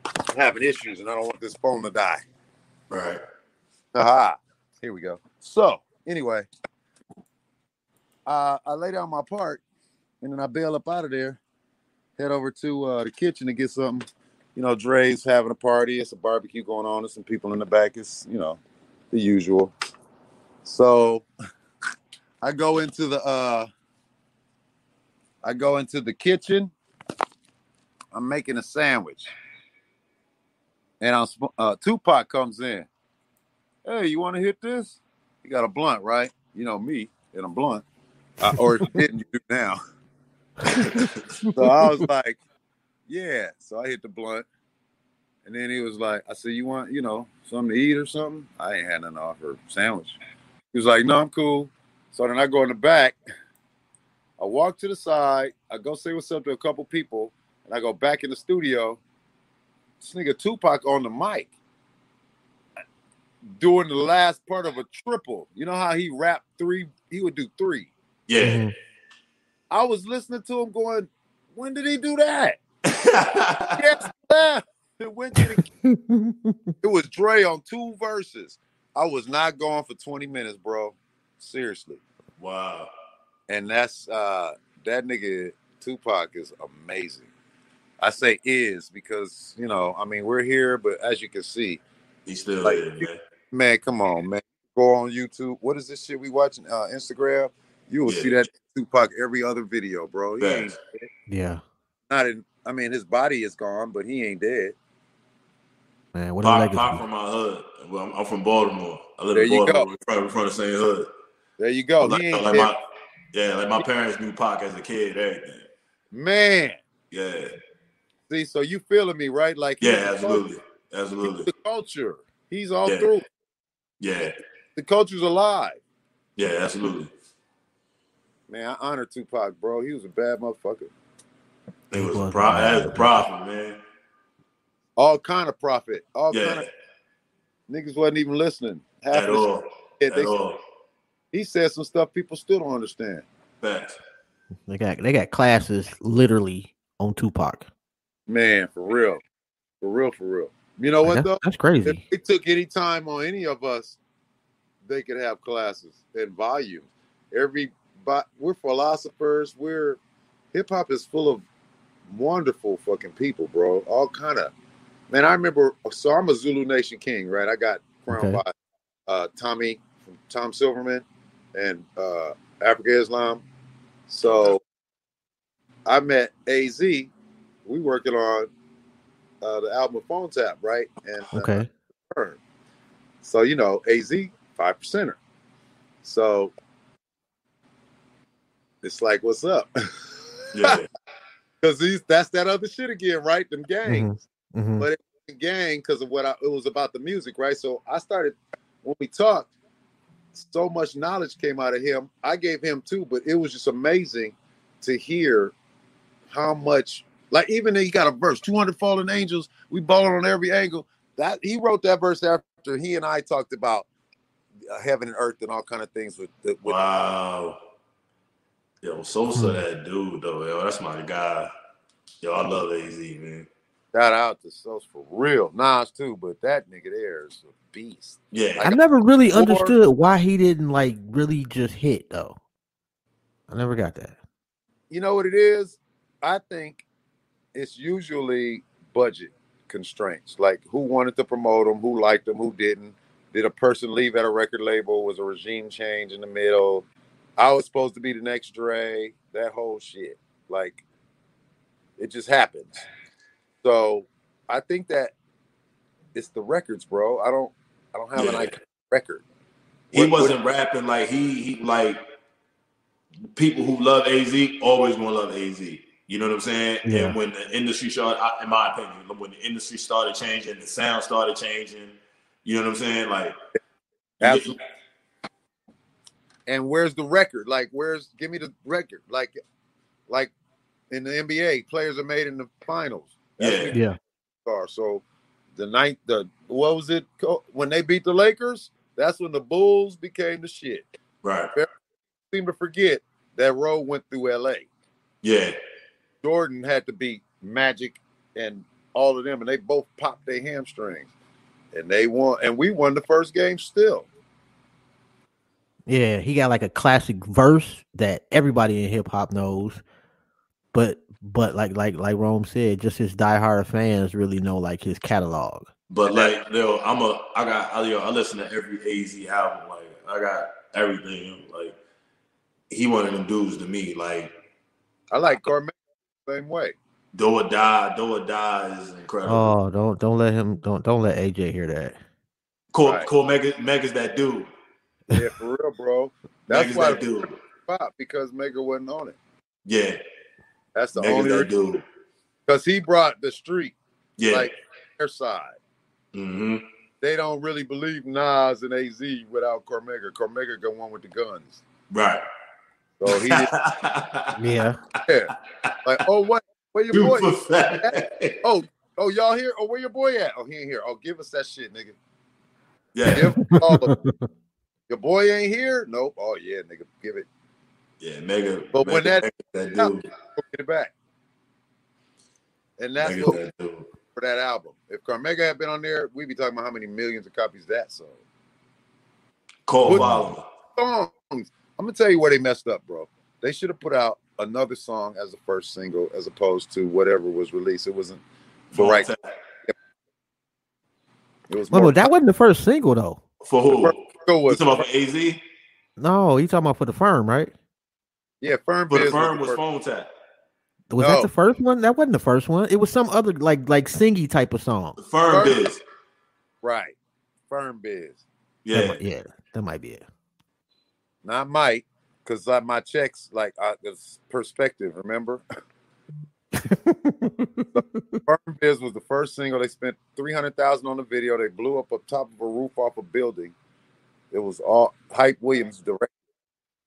I'm having issues and I don't want this phone to die. Right. Aha. Here we go. So anyway, uh, I lay down my part and then I bail up out of there, head over to uh, the kitchen to get something. You know, Dre's having a party. It's a barbecue going on. There's some people in the back. It's, you know, the usual. So I go into the uh I go into the kitchen. I'm making a sandwich. And I'm uh Tupac comes in. Hey, you want to hit this? You got a blunt, right? You know me and a blunt. Uh, or didn't, you do now. so I was like, yeah. So I hit the blunt. And then he was like, I said, you want, you know, something to eat or something? I ain't had nothing to offer. Sandwich. He was like, no, I'm cool. So then I go in the back. I walk to the side. I go say what's up to a couple people. And I go back in the studio. This nigga Tupac on the mic doing the last part of a triple. You know how he rapped three? He would do three. Yeah. Mhm. I was listening to him going, when did he do that? Yes, left. It went to the It was Dre on two verses. I was not going for 20 minutes, bro. Seriously. wow. And that's uh that nigga Tupac is amazing. I say is because, you know, I mean, we're here, but as you can see, He's still Like, there, man. man, come on, man. Go on YouTube. What is this shit we watching? Uh Instagram. You will see that Tupac every other video, bro. He ain't Facts. Yeah, not in I mean, his body is gone, but he ain't dead. man. What a Pop, legacy. pop from my hood. Well, I'm, I'm from Baltimore. I live There in you Baltimore. go. We're from, we're from the same hood. There you go. like, he ain't like my, yeah, like my parents knew Pac as a kid. Everything. Man. Yeah. See, so you feeling me, right? Like Yeah. he's the Absolutely. He's Absolutely. the culture. He's all Yeah. through. Yeah. The culture's alive. Yeah. Absolutely. Man, I honor Tupac, bro. He was a bad motherfucker. It was was a pro- mad. was a prophet, man. All kind of prophet. All kind of niggas wasn't even listening. Half at all. shit At they, all. he said some stuff people still don't understand. Facts. They got they got classes literally on Tupac. Man, for real. For real, for real. You know what That's, though? that's crazy. If crazy. they took any time on any of us, they could have classes and volume. Every but we're philosophers. We're hip hop is full of wonderful fucking people, bro. All kind of man. I remember. So I'm a Zulu Nation king, right? I got crowned Okay. by uh, Tommy from Tom Silverman and uh, Afrika Islam. So I met Az. We working on uh, the album Phone Tap, right? And uh, Okay. So you know, AZ five percenter. So it's like, what's up? Yeah. Because these that's that other shit again, right? Them gangs, Mhm. but it was a gang because of what I, it was about the music, right? So I started when we talked. So much knowledge came out of him. I gave him too, but it was just amazing to hear how much. Like even though he got a verse, two hundred fallen angels. We balling on every angle. That he wrote that verse after he and I talked about uh, heaven and earth and all kind of things with, with Wow. Yo, Sosa, hmm. that dude though, yo, that's my guy. Yo, I love AZ, man. Shout out to Sos for real. Nas too, but that nigga there is a beast. Yeah, I never really Or- understood why he didn't like really just hit though. I never got that. You know what it is? I think it's usually budget constraints. Like who wanted to promote him, who liked him, who didn't. Did a person leave at a record label? Was a regime change in the middle? I was supposed to be the next Dre. That whole shit. Like it just happens. So I think that it's the records, bro. I don't I don't have an Yeah. iconic record. he What- what- wasn't rapping like he he like people who love AZ always gonna love AZ. You know what I'm saying? Yeah. And when the industry started, in my opinion, when the industry started changing, the sound started changing. You know what I'm saying? Like, Absolutely. And where's the record? Like, where's give me the record? Like, like in the NBA, players are made in the finals. That's Yeah. when Yeah. are. So the ninth, the what was it when they beat the Lakers? That's when the Bulls became the shit. right? Seem to forget that road went through LA. Yeah, Jordan had to beat Magic and all of them, and they both popped their hamstrings, and they won. And we won the first game still. Yeah, he got like a classic verse that everybody in hip hop knows. But but like like like Rome said, just his diehard fans really know like his catalog. but like, yo, I'm a, I got, I, yo, I listen to every AZ album. Like, I got everything. Like, he one of them dudes to me. Like, I like Carmelo same way. Do or Die, Do or Die is incredible. Oh, don't don't let him don't don't let AJ hear that. Cole, right. Cormega, Mega's that dude. Yeah, for real, bro. That's Mega's why that dude. pop because Mega wasn't on it. Yeah, That's the Mega's only that dude. because he brought the street Yeah. like their side. hmm They don't really believe Nas and AZ without Cormega. Cormega go one with the guns. Right. So he did Yeah. yeah. Like, oh what where your boy? Super. Oh, oh y'all here? Oh, where your boy at? Oh, he ain't here. Oh, give us that shit, nigga. Yeah. Give all of it. Your boy ain't here? Nope. Oh yeah, nigga. Give it. Yeah, Mega. But Mega, when that- Mega's that dude. Get it back. And that's Mega's what that dude. for that album. If Cormega had been on there, we'd be talking about how many millions of copies that sold. Cole What- Follower. songs. I'm gonna tell you where they messed up, bro. They should have put out another song as the first single, as opposed to whatever was released. It wasn't the right. It was Well, more. no, that wasn't the first single though. For who? first You single was talking about for AZ? No, you talking about for the firm, right? yeah, firm. For the Biz firm the was first- phone tap. Was No. that the first one? That wasn't the first one. It was some other like like singy type of song. The firm Firm. biz. right. Firm biz, That Yeah. might- yeah, that might be it. not might, because like uh, my checks, like uh, I, it's perspective. Remember, firm biz was the first single. They spent three hundred thousand on the video. They blew up up top of a roof off a building. It was all Hype Williams directed.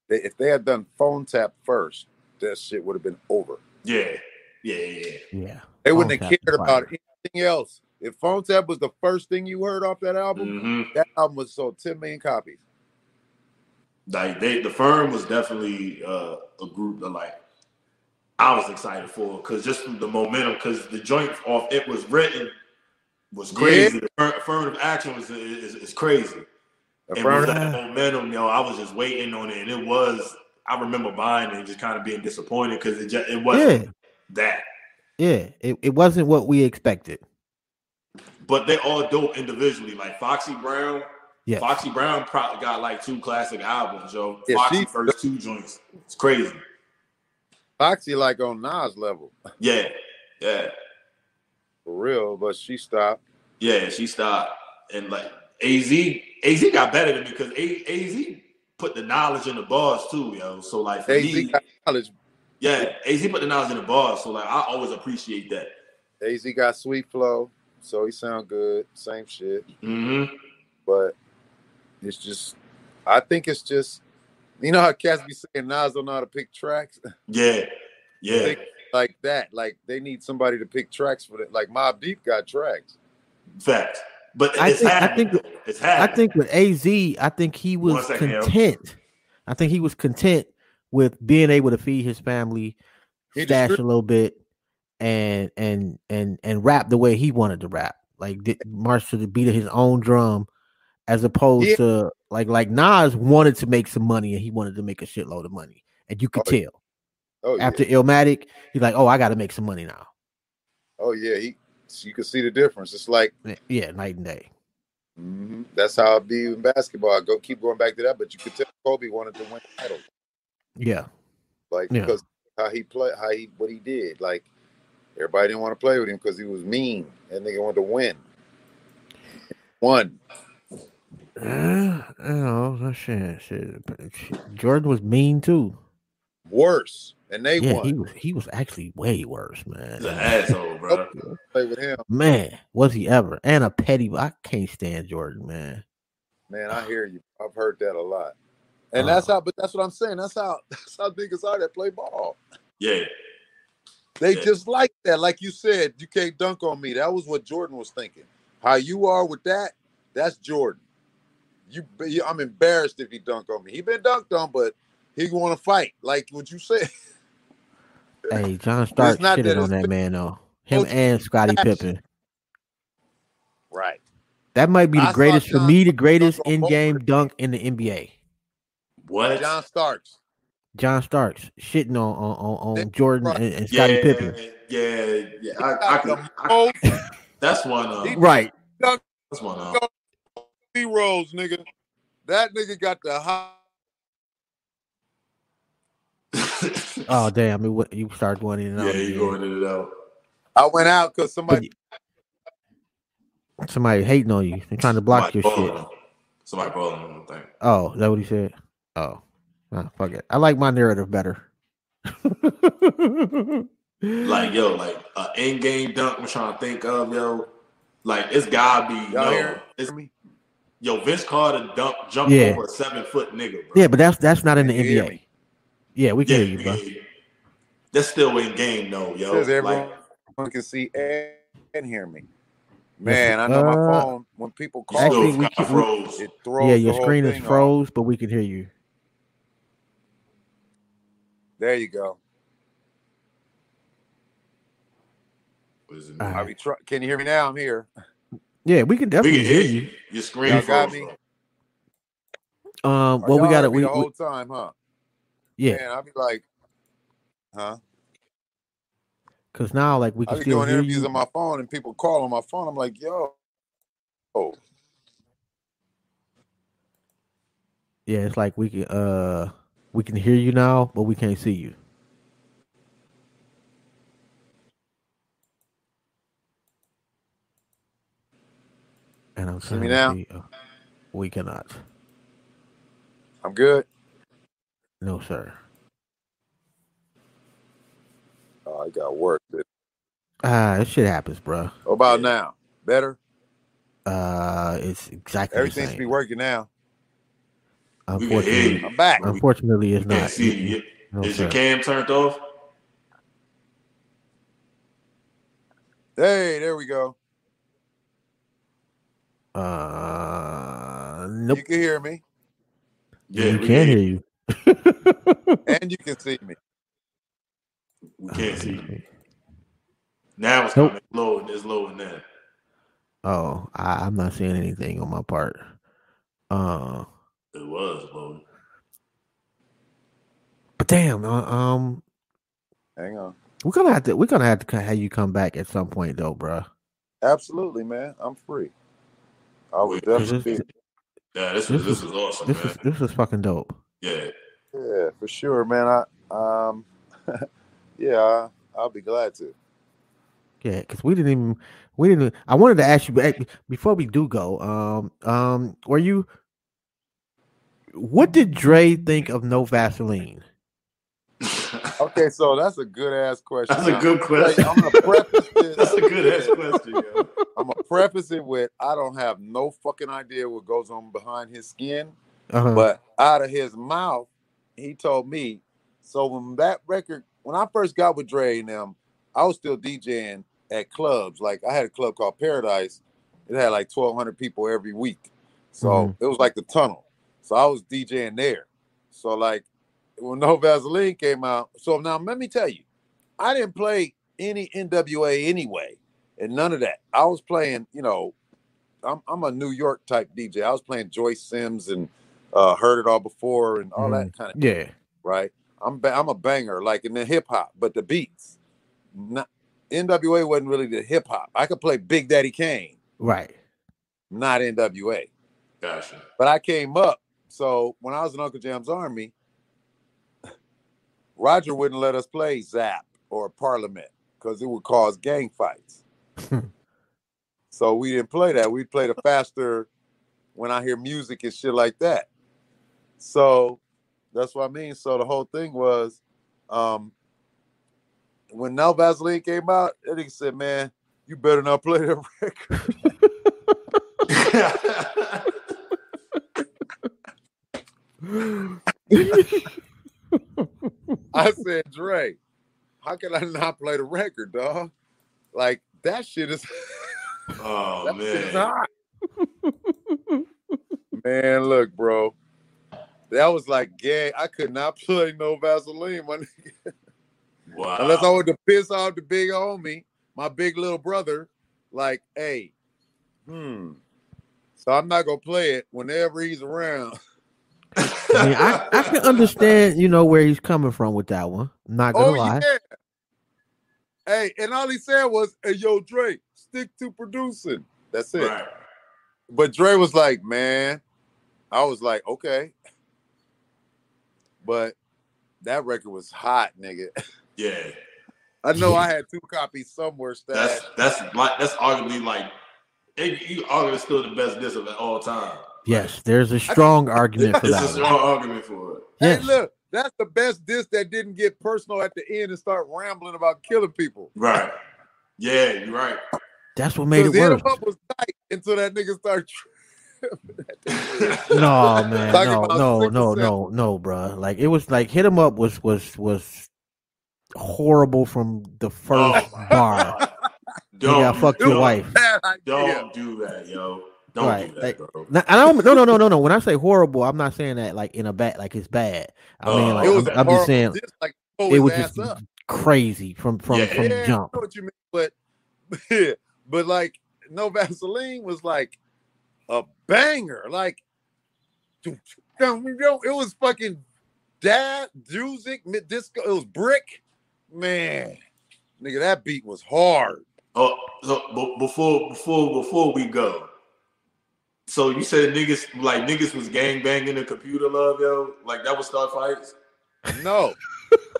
They, if they had done phone tap first, that shit would have been over. Yeah. Yeah, yeah, Yeah. They wouldn't have cared is about anything else. If Phone Tap was the first thing you heard off that album, hmm that album was sold 10 million copies. Like they, the firm was definitely uh, a group that like I was excited for it because just from the momentum, because the joint off it was written was crazy. The affirmative action was is, is crazy. And Affirmative- that momentum, yo, I was just waiting on it, and it was. I remember buying it and just kind of being disappointed because it just it wasn't Yeah. that. Yeah. It, it wasn't what we expected. But they all dope individually. Like Foxy Brown, Yeah. Foxy Brown probably got like two classic albums, yo. Yeah, Foxy she- first two joints, it's crazy. Foxy like on Nas level. Yeah, yeah, For real, but she stopped. yeah. She stopped and like Az, Az got better than me because Az put the knowledge in the bars too, yo. So like for AZ me, got knowledge. yeah, Az put the knowledge in the bars. So like I always appreciate that. AZ got sweet flow, so he sound good. Same shit. hmm But it's just I think it's just you know how cats be saying Nas don't know how to pick tracks? Yeah, yeah. Think like that. Like they need somebody to pick tracks for that. Like Mobb Deep got tracks. Fact. But I it's think- I happening. think- it's I think with AZ, I think he was One second, yo. content. I think he was content with being able to feed his family, He stash re- a little bit, and and and and rap the way he wanted to rap, like di- march to the beat of his own drum, as opposed Yeah. to like like Nas wanted to make some money and he wanted to make a shitload of money, and you could Oh, yeah. tell Oh yeah. after Illmatic, he's like, oh, I got to make some money now. oh yeah. He you can see the difference. It's like Yeah, night and day. mhm, that's how it be in basketball. I go keep going back to that, but you could tell Kobe wanted to win titles. Yeah, Like Yeah. because how he played, how he what he did. Like everybody didn't want to play with him because he was mean. That nigga wanted to win. One. Uh, you know, that shit, shit. Jordan was mean too. Worse. And they Yeah, won. he was he was actually way worse, man. He's an asshole, bro. play with him. Man, was he ever? And a petty. I can't stand Jordan, man. Man, I hear you. I've heard that a lot. And Uh. that's how but that's what I'm saying. That's how that's how niggas are that play ball. Yeah, They Yeah. just like that. Like you said, you can't dunk on me. That was what Jordan was thinking. How you are with that, that's Jordan. You, you- I'm embarrassed if he dunk on me. He been dunked on, but he want to fight. Like what you said. Hey, John Stark not shitted that on that been- man though. Him Coach and Scottie Pippen. Right. That might be the saw greatest for me, the greatest dunk in-game dunk in the NBA. what? John Starks. John Starks shitting on on, on, on Jordan right. and, and yeah, Scottie Pippen. yeah, yeah. I, I, Got I, that's one. Uh, Right. that's one. Uh, zeros, nigga. That nigga got the high. Oh damn! It, wa- you start going in and out. yeah, you going in and out. I went out because somebody. Somebody hating on you. They're trying to block Somebody your shit. balling him. Somebody balling him. I think. Oh, is that what he said? Oh, Ah, fuck it. I like my narrative better. Like yo, like uh, in game dunk. I'm trying to think of yo. Like it's gotta be Y'all no. hear It's me? Yo. Vince Carter dunk jumped Yeah. over a seven foot nigga. Bro. yeah, but that's that's not in the Can you hear NBA. me? Yeah, we can yeah, hear you, bro. yeah. That's still in game though, yo. Says everyone Like, can see and, and hear me. Man, I know Uh, my phone. When people call, Actually, still we can- we- froze. it throws. Yeah, your screen is thing off. froze, but we can hear you. There you go. What is I right. be try- Can you hear me now? I'm here. Yeah, we can We definitely can hear hear you. you. Your screen Y'all got me? bro. Um, well, we got it. We, the we whole time, huh? yeah, Man, I be like, huh? because now like we I can be still doing hear interviews you. on my phone, and people call on my phone. I'm like, yo, oh, Yeah, it's like we can uh we can hear you now, but we can't see you. And I'm See me now? see, uh, we cannot. I'm good. No, sir. Oh, I got work. Ah, this shit happens, bro. What about Yeah. now? Better. Uh, it's exactly Everything should be working now. We can hear Unfortunately. I'm back. unfortunately, it's can't not. see you. No, Is sir. your cam turned off? Hey, there we go. Uh, nope. You can hear me Yeah, we we can't can- hear you. and you can see me. We can't see you. Now it's Nope. coming low and it's low and then. Oh, I, I'm not seeing anything on my part. Uh, It was low. but damn, uh, um, Hang on. we're gonna have to we're gonna have to have you come back at some point though, bro. Absolutely, man. I'm free. I would definitely. this- be- Yeah, this This is this is- is awesome, This man. is this is fucking dope. Yeah. Yeah, for sure, man. I um, yeah, I, I'll be glad to. Yeah, because we didn't even we didn't. I wanted to ask you but before we do go. Um, um, were you? What did Dre think of No Vaseline? Okay, so that's a good ass question. That's a good question. I'm gonna preface this. That's a good ass question, yo. I'm gonna preface it with I don't have no fucking idea what goes on behind his skin, Uh-huh. but out of his mouth, he told me. So when that record, when I first got with Dre and them, I was still DJing at clubs. Like I had a club called Paradise. It had like 1,200 people every week. So Mhm. it was like the tunnel. So I was DJing there. So like when No Vaseline came out. So now let me tell you, I didn't play any NWA anyway, and none of that. I was playing, you know, I'm I'm a New York type DJ. I was playing Joyce Sims and uh, heard it all before and all that kind of yeah, right. I'm ba- I'm a banger like in the hip hop, but the beats, not NWA wasn't really the hip hop. I could play Big Daddy Kane, right. not NWA. Gotcha. But I came up. So when I was in Uncle Jamm's army, Roger wouldn't let us play Zapp or Parliament because it would cause gang fights. So we didn't play that. We played a faster when I hear music and shit like that. So that's what I mean. So the whole thing was um when No Vaseline came out, that nigga said, Man, you better not play that record. I said, Dre, how can I not play the record, dog? Like that shit is oh that shit is man. hot. Man, look, bro. That was like gay. I could not play no Vaseline, my nigga. Wow. Unless I wanted to piss off the big homie, my big little brother. Like, hey, hmm. So I'm not gonna play it whenever he's around. I mean, I, I can understand, you know, where he's coming from with that one. I'm not gonna Oh lie. yeah. Hey, and all he said was, "Hey, yo, Dre, stick to producing." That's it. Right. But Dre was like, "Man," I was like, "Okay," but that record was hot, nigga. Yeah. I know I had two copies somewhere That's stashed. that's like that's arguably like it, you argue it's still the best disc of all time. Yes, there's a strong argument for It's a that. strong argument for it. Yes. Hey, look, that's the best disc that didn't get personal at the end and start rambling about killing people. Right. Yeah, you're right. That's what made it Because the hit 'em worse. up was tight until that nigga started. No, man, Talking no, no, no, no, no, bro. Like it was like hit him up was was was horrible from the first Oh, bar. Don't Yeah, fuck your wife. Don't do that, yo. Don't Right, do like- bro. No, I don't, no, no, no, no, no. When I say horrible, I'm not saying that like in a bad, like it's bad. I mean, Oh. like I'm, a I'm just saying disc, like it was just up. crazy from from Yeah. from yeah, jump. I know what you mean, but but like no Vaseline was like a banger. Like it was fucking dad music, mid disco. It was brick, man. Nigga, that beat was hard. Oh, so, but before before before we go, so you said niggas like niggas was gang banging the computer love, yo? Like that was start fights? No,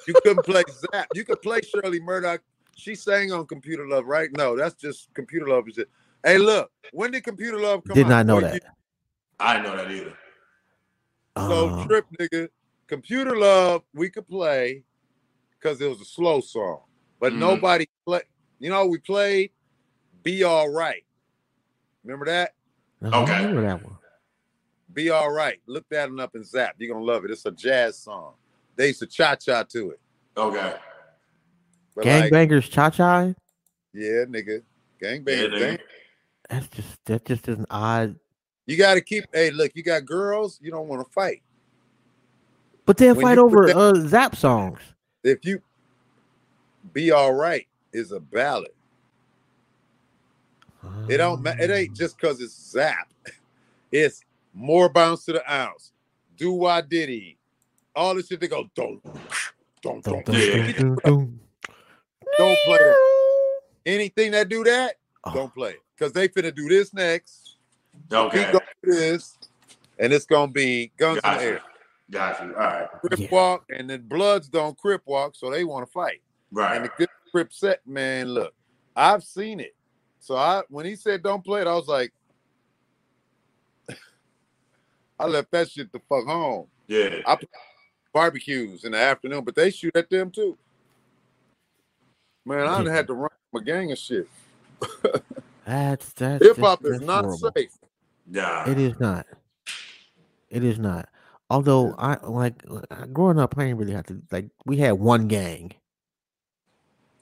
you couldn't play Zapp. You could play Shirley Murdock. She sang on Computer Love, right? No, that's just Computer Love. Is it? Hey, look, when did Computer Love come Did out? not know Boy, that. I know that either. So Uh, trip nigga, computer love we could play because it was a slow song, but Mhm. nobody play. You know we played "Be All Right." Remember that? I Okay. remember that one. "Be All Right." Look that one up in Zapp. You're gonna love it. It's a jazz song. They used to cha cha to it. Okay. But like, Gangbangers, cha cha. Yeah, nigga. Gang bang, Yeah, bang. nigga. That's just that just is an odd. You got to keep. Hey, look, you got girls. You don't want to fight. But they'll When fight over put that- uh, Zapp songs. If you be all right is a ballad. It don't. ma- It ain't just because it's Zapp. It's more bounce to the ounce. Do why did he? All this shit they go don't, don't, don't, dun, Yeah. dun, dun, dun. don't play that. Anything that do that, Oh. don't play it because they finna do this next. Okay. He gonna this, and it's gonna be guns in the air. Got you. All right. Crip Yeah. walk, and then Bloods don't crip walk, so they want to fight. Right. And the good crip set, man, look, I've seen it. So I when he said don't play it, I was like, I left that shit the fuck home. Yeah. I play barbecues in the afternoon, but they shoot at them too. Man, I done Yeah. had to run from a gang of shit. That's that's Hip hop that's- is not horrible. safe. Yeah. It is not. It is not. Although I like growing up, I didn't really have to like. We had one gang,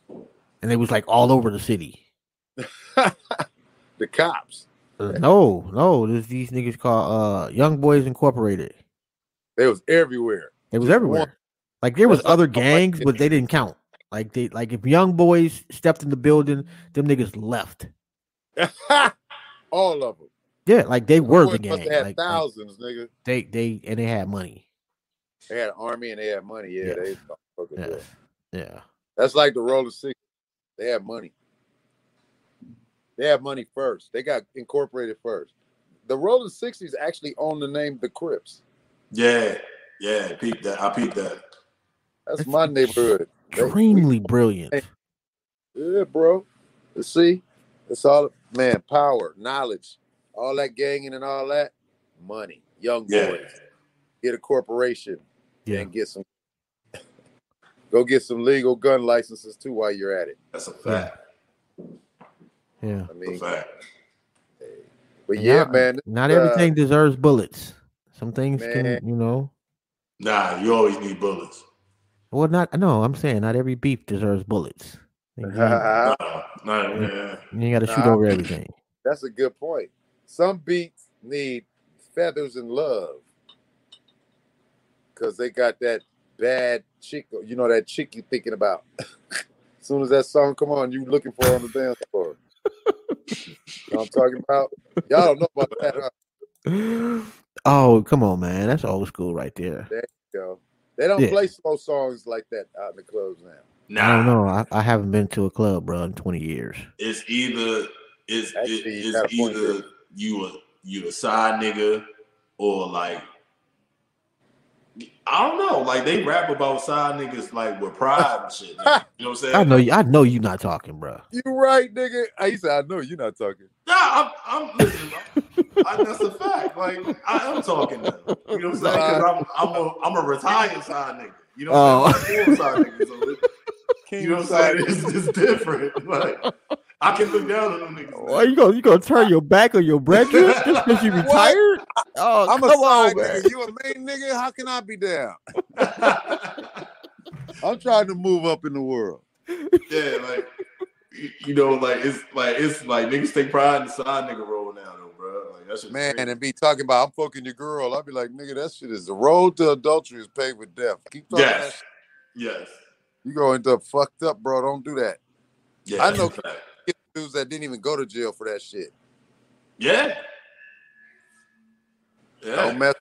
and it was like all over the city. the cops. Uh, No, no, there's these niggas called uh Young Boys Incorporated. They was everywhere. It was Just everywhere. one. Like there was That's other like- gangs, but they didn't count. Like they like if young boys stepped in the building, them niggas left. All of them. Yeah, like they were the gang. had Like, like, thousands, nigga. they they and they had money. They had an army and they had money. Yeah, Yes. they fucking Yeah. good. Yeah. That's like the Roller Six. They had money. They have money first. They got incorporated first. The Roller Sixties actually own the name the Crips. Yeah. Yeah. Peep that. I peeped that. That's That's my neighborhood. They- Extremely brilliant. Yeah, bro. You see, it's all man, power, knowledge, all that ganging and all that, money, young Yeah. boys. Get a corporation Yeah. and get some. Go get some legal gun licenses too while you're at it. That's a fact. Yeah. I A mean, fact. but yeah, Not- man. Not uh, everything deserves bullets. Some things can, you know. Nah, you always need bullets. Well, not no. I'm saying not every beef deserves bullets. You, you No, no, yeah. ain't got to shoot Nah. over everything. That's a good point. Some beats need feathers and love because they got that bad chick. You know that chick you thinking about. as soon as that song come on, you looking for on the dance floor. You know what I'm talking about? Y'all don't know about that. Huh? Oh, come on, man. That's old school right there. Yo, They don't Yeah. play slow songs like that out in the clubs now. Nah, I don't know. I, I haven't been to a club, bro, in 20 years. it's either it's Actually, you got it's either you a you a side nigga or like I don't know. Like they rap about side niggas like with pride and shit. nigga. You know what I'm saying? I know you. I know you not talking, bro. You right, nigga. I said, I know you're not talking. Nah, I'm, I'm listen. I, that's a fact. Like I am talking now. You know what I'm saying? Because I'm I'm a I'm a retired side nigga. You know what I'm oh. saying? I'm a side nigga. So it- you know what I'm saying? It's, it's different. Like I can look down on them niggas. Why you gonna you gonna turn your back on your brethren just because you What? retired? Oh, I'm a come side on, man. nigga. You a main nigga? How can I be down? I'm trying to move up in the world. yeah, like you- you know, like it's like it's like niggas take pride in the side nigga role now, though, bro. Like that shit. Man, and be talking about I'm fucking your girl. I'd be like, nigga, that shit is the road to adultery is paved with death. Keep talking that yes, shit. yes, You go up fucked up, bro. Don't do that. yeah. I know- a dudes that didn't even go to jail for that shit. Yeah, Yeah. Don't mess.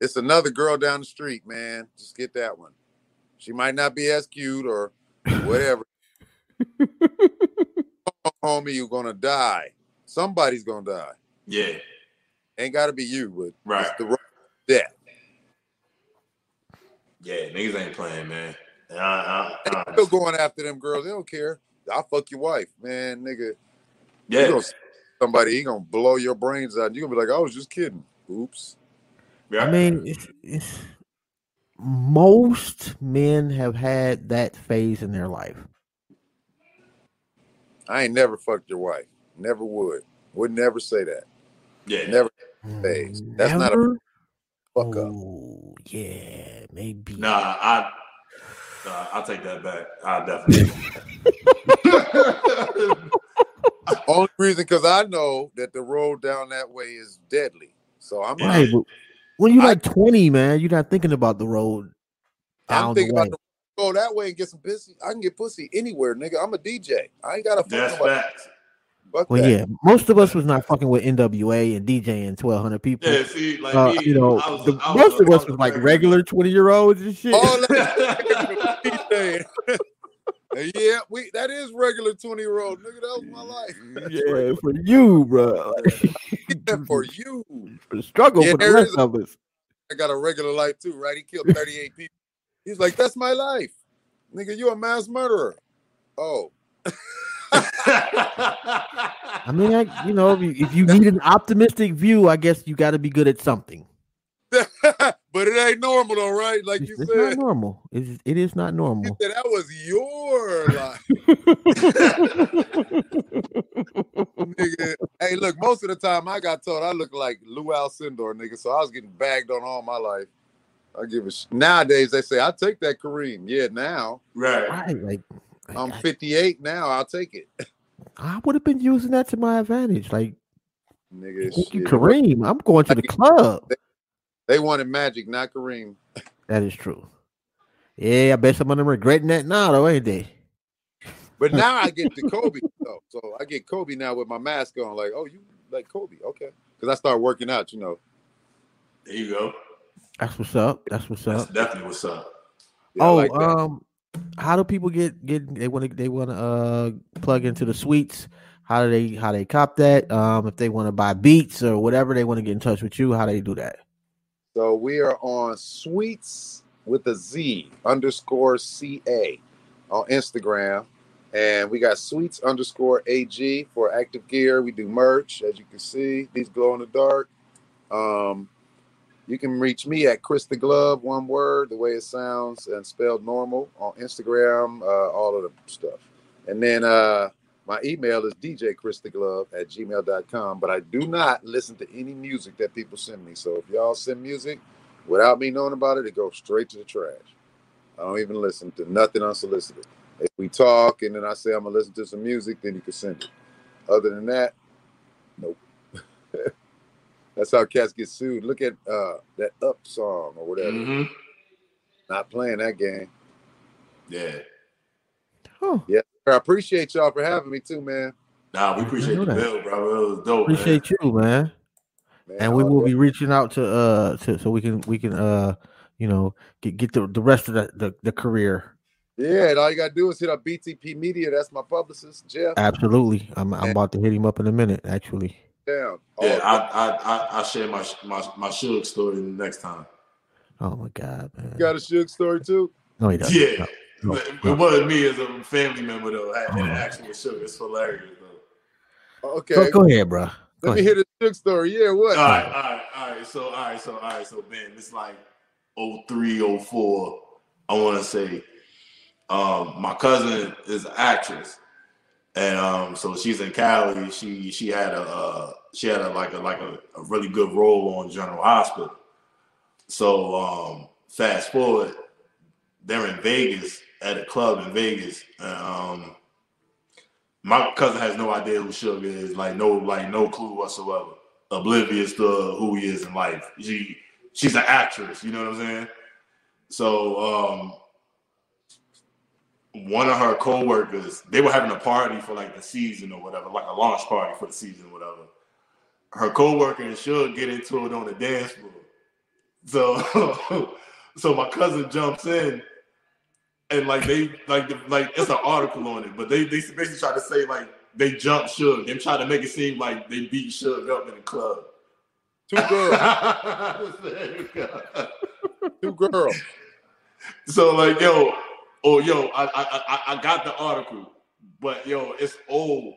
It's another girl down the street, man. Just get that one. She might not be as cute or whatever. Homie, you're gonna die. Somebody's gonna die. Yeah, Ain't gotta be you, but right. it's the death. Yeah, niggas ain't playing, man. And I, I, They I, still going after them girls. They don't care. I'll fuck your wife, man, nigga. You yeah, gonna somebody, he gonna blow your brains out. You gonna be like, I was just kidding. Oops. yeah. I mean, it's, it's most men have had that phase in their life. I ain't never fucked your wife. Never would. Would never say that. yeah, Never mm, Phase. That's not a- fuck up. Oh, yeah, maybe. Nah, I, nah, I'll take that back. I definitely. only reason because I know that the road down that way is deadly. So I'm Yeah. Right, when you're I- like 20, man, you're not thinking about the road I'm down the thinking way. about the go that way and get some pussy. I can get pussy anywhere, nigga. I'm a DJ. I ain't gotta fuck That's nobody. facts. Fuck Well, that. yeah, most of us was not fucking with NWA and DJing 1,200 people. Yeah, see, like Uh, me, you know, was, the, was most a- of us was like regular 20 year olds and shit. All that DJing. yeah, we that is regular 20 year old nigga. That was my life. yeah, for you, bro. Yeah, for you. For the struggle Yeah, for the rest is of us. I got a regular life too, right? He killed 38 people. He's like, that's my life. Nigga, you a mass murderer. Oh. I mean, I, you know, if you, if you need an optimistic view, I guess you got to be good at something. But it ain't normal though, right? Like It's, you it's said. not normal. It's, it is not You normal. said that was your life. nigga. Hey, look, most of the time I got told I look like Lou Alcindor, nigga. So I was getting bagged on all my life. I give a sh- nowadays they say I take that Kareem. Yeah, now right. right, like, like, I'm I, 58 now. I'll take it, I would have been using that to my advantage. Like, nigga. thank you. Kareem. I'm going to the club. They wanted Magic, not Kareem. That is true. Yeah, I bet some of them regretting that now, though, ain't they? But now I get to Kobe though. So I get Kobe now with my mask on. Like, oh, you like Kobe? Okay. Because I start working out. You know. There you go. That's what's up. That's what's That's up. definitely what's up. Yeah, oh, like um, how do people get get? They want to they want to uh plug into the suites. How do they how they cop that? Um, if they want to buy beats or whatever, they want to get in touch with you. How do they do that? So we are on Sweets with a Z underscore CA on Instagram. And we got Sweets underscore AG for active gear. We do merch, as you can see. These glow in the dark. Um, you can reach me at Chris the Glove, one word, the way it sounds and spelled normal on Instagram, uh, all of the stuff. And then uh, my email is djchristaglove at gmail.com. But I do not listen to any music that people send me. So if y'all send music without me knowing about it, it goes straight to the trash. I don't even listen to nothing unsolicited. If we talk and then I say I'm gonna listen to some music, then you can send it. Other than that, nope. That's how cats get sued. Look at uh, that Up song or whatever. hmm Not playing that game. Yeah. Oh, I appreciate y'all for having me too, man. Nah, we appreciate know the that. bill, bro. It was dope. appreciate you, man. man And we will the- be reaching out to uh to so we can we can uh you know get get the, the rest of the, the the career. Yeah, and all you gotta do is hit up BTP Media. That's my publicist, Jeff. Absolutely. I'm I'm about to hit him up in a minute. Actually. Down. Yeah, All- I I I I share my my my Suge story next time. Oh my god, man. you got a Suge story too? no, he doesn't. Yeah. No, But no. It wasn't me as a family member though. I had Oh. an actual Suge. It's hilarious though. Okay. Go, go ahead, bro. Go Let me hear the Suge story. Yeah, what? All right, all right, all right. So, all right, so, all right, so, Ben, it's like 03, 04, I want to say. Um, my cousin is an actress, and um, so she's in Cali. She she had a uh, she had a like a like a, a really good role on General Hospital. So um, fast forward, they're in Vegas at a club in Vegas. Um, my cousin has no idea who Suge is, like no like no clue whatsoever oblivious to who he is in life. She she's an actress, you know what I'm saying? So um one of her co-workers, they were having a party for like the season or whatever, like a launch party for the season or whatever. Her co-worker and Suge get into it on the dance floor. So so my cousin jumps in and like they like the, like it's an article on it, but they they basically try to say like they jumped Suge. They try to make it seem like they beat Suge up in the club. Two girls. Two girls. so like yo, oh yo, I, I I I got the article, but yo, it's old.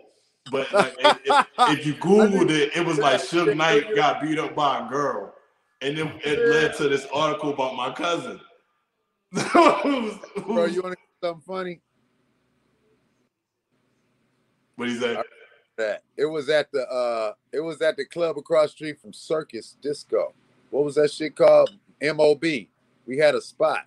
But like, if, you googled it, it was like Suge Knight got beat up by a girl, and then it led to this article about my cousin. Bro, you want to hear something funny? what he say? That it was at the uh, it was at the club across the street from Circus Disco. What was that shit called? MOB. We had a spot.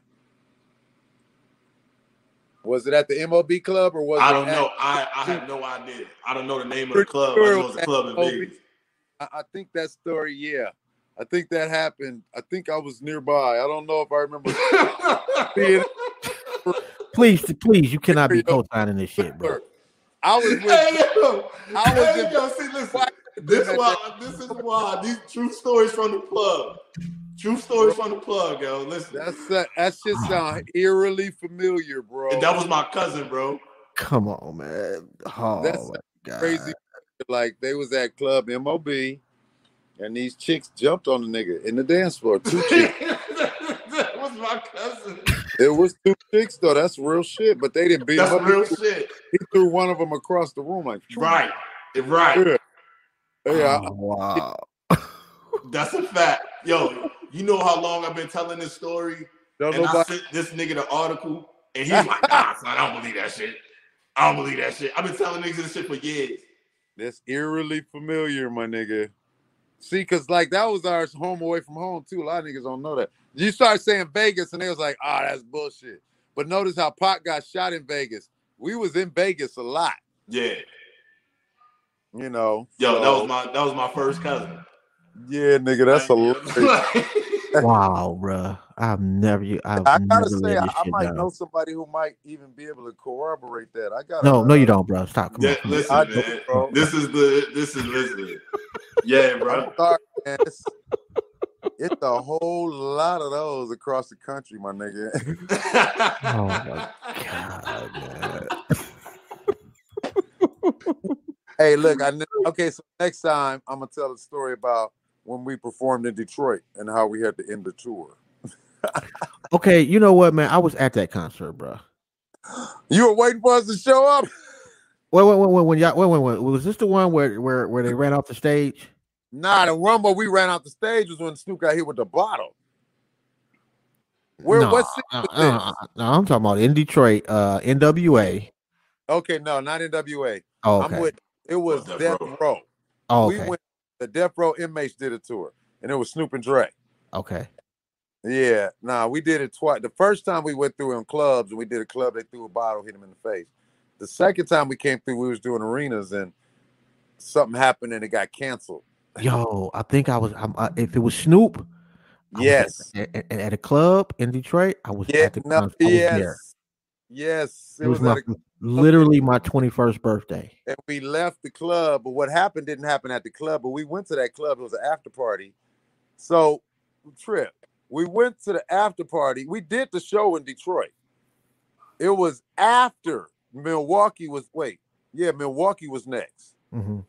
Was it at the MOB club or was I don't know. I, I have no idea. I don't know the name of the club. I know it's a club in Vegas. I, I think that story, yeah. I think that happened. I think I was nearby. I don't know if I remember Please, please, you cannot be co-signing this shit, bro. I was with hey yo, I was hey, in- yo, see, listen. This why this is why these true stories from the plug. True stories from the plug, yo. Listen, that's that, that shit sound ah. eerily familiar, bro. and that was my cousin, bro. Come on, man. Oh That's my god. crazy. Like they was at Club MOB and these chicks jumped on the nigga in the dance floor. Two chicks. that was my cousin. it was two chicks though. That's real shit. But they didn't beat That's him up. real He- shit. He threw one of them across the room like Right. Right. Yeah. Yeah, Oh, wow. That's a fact. Yo, you know how long I've been telling this story? don't And I sent this nigga the article, and he's like, nah, son, I don't believe that shit. I don't believe that shit. I've been telling niggas this shit for years. That's eerily familiar, my nigga. See, cause like that was our home away from home too. A lot of niggas don't know that. You start saying Vegas, and they was like, "Ah, that's bullshit." But notice how Pac got shot in Vegas. We was in Vegas a lot, Yeah. you know. Yo, that was my that was my first cousin. yeah, nigga. That's hilarious. Wow, bro. I've never I've I never gotta say, I, I might down. know somebody who might even be able to corroborate that. I got No, no, you uh, don't, bro. Stop. Come yeah, on, listen, I man. bro. This is the this is listen. Yeah, bro. I'm sorry, man. It's, it's a whole lot of those across the country, my nigga. Oh my god, man. Hey, look, I kn- okay. So next time I'm gonna tell a story about when we performed in Detroit and how we had to end the tour. Okay, you know what, man? I was at that concert, bro. You were waiting for us to show up. Wait, wait, wait, wait, when y'all, wait, wait, wait, was this the one where where where they ran off the stage? Nah, the rumble we ran off the stage was when Snoop got hit with the bottle. Where no, what city uh, was uh, uh, no, I'm talking about in Detroit, uh, NWA. Okay, no, not NWA. Oh, okay. I'm with it was Death Death Row. Row. oh, We okay. went the Death Row inmates did a tour, and it was Snoop and Dre. okay. Yeah, nah, we did it twice. The first time we went through in clubs and we did a club, they threw a bottle, hit him in the face. The second time we came through, we was doing arenas and something happened and it got canceled. Yo, I think I was. I'm, uh, if it was Snoop, I was Yes. at, at, at a club in Detroit. I was Yeah, at the no. I was yes. there. Yes. It was, my at a- literally my 21st birthday. and we left the club, but what happened didn't happen at the club, but we went to that club. It was an after party. So, trip. We went to the after party. We did the show in Detroit. It was after Milwaukee was wait, yeah, Milwaukee was next. hmm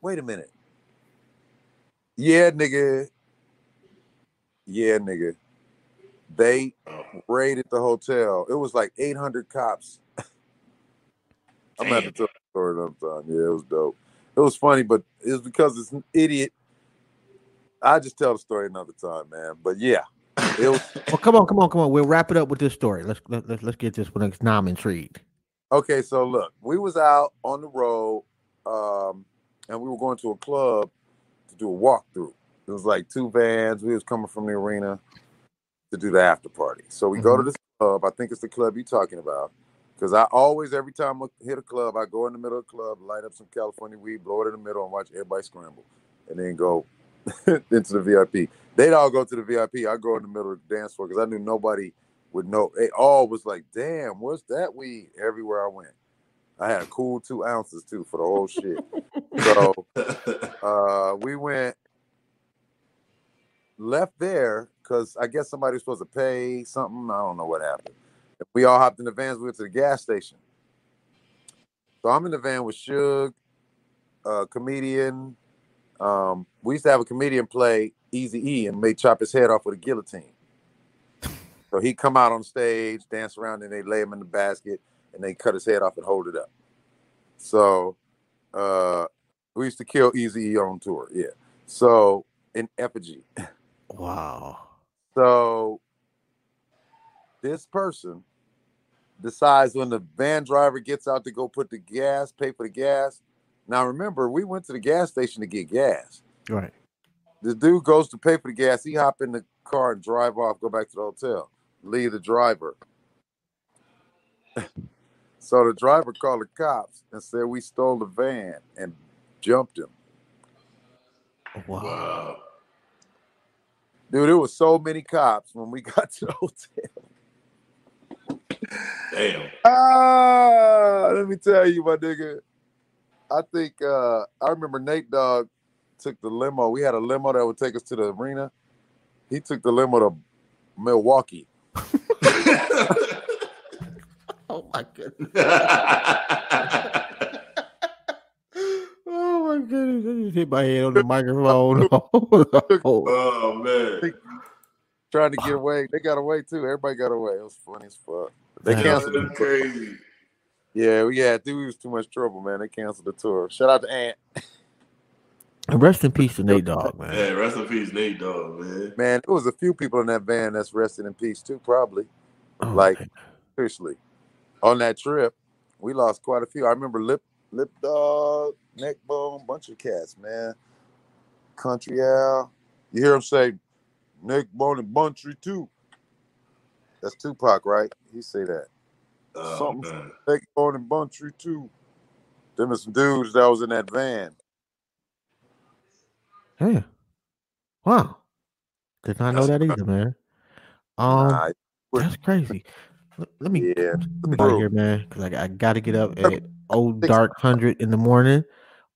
Wait a minute. Yeah, nigga. Yeah, nigga. They raided the hotel. It was like 800 cops. I'm gonna have to tell the story another time. Yeah, it was dope. It was funny, but it was because it's an idiot. I just tell the story another time, man. But yeah, it was Well, come on, come on, come on. We'll wrap it up with this story. Let's let, let's let's get this one now I'm intrigued. okay. So look, we was out on the road, um, and we were going to a club to do a walkthrough. It was like two vans. We was coming from the arena to do the after party. So we go to this club. I think it's the club you're talking about. Because I always, every time I hit a club, I go in the middle of the club, light up some California weed, blow it in the middle, and watch everybody scramble, and then go into the VIP. They'd all go to the VIP. I go in the middle of the dance floor because I knew nobody would know. They all was like, "Damn, what's that weed?" Everywhere I went, I had a cool two ounces too for the whole shit. so uh, we went left there because I guess somebody was supposed to pay something. I don't know what happened. We all hopped in the vans. We went to the gas station. So I'm in the van with Suge, a comedian. Um, we used to have a comedian play Easy E and may chop his head off with a guillotine. So he come out on stage, dance around, and they lay him in the basket, and they cut his head off and hold it up. So uh, we used to kill Easy E on tour, yeah. So in effigy. Wow. So this person decides when the van driver gets out to go put the gas, pay for the gas. Now remember, we went to the gas station to get gas. Right. The dude goes to pay for the gas. He hop in the car and drive off, go back to the hotel, leave the driver. So the driver called the cops and said we stole the van and jumped him. Wow. Wow. Dude, there was so many cops when we got to the hotel. Damn. Ah, let me tell you, my nigga. I think uh I remember Nate Dogg took the limo. We had a limo that would take us to the arena. He took the limo to Milwaukee. Oh my goodness. Oh my goodness. I just hit my head on the microphone. oh, oh man. trying to get away. They got away too. Everybody got away. It was funny as fuck. They Damn. canceled That's the crazy. Yeah, we yeah, dude, we was too much trouble, man. They canceled the tour. Shout out to Ant. Rest in peace to Nate Dogg, man. Yeah, rest in peace, Nate Dogg, man. Man, there was a few people in that van that's resting in peace too, probably. Oh, like- man. Seriously. On that trip, we lost quite a few. I remember Lip Lip Dog, Neckbone, bunch of cats, man. Country Al. You hear him say Neckbone and Buntry too. That's Tupac, right? He say that. Oh, Something- man. Neckbone and Buntry too. Them are some dudes that was in that van. Yeah. Wow. Did not know That's that either, man. Um, Nah, that's crazy. Let, let me yeah. let me get out of here, man, because I, I got to get up at old dark hundred in the morning.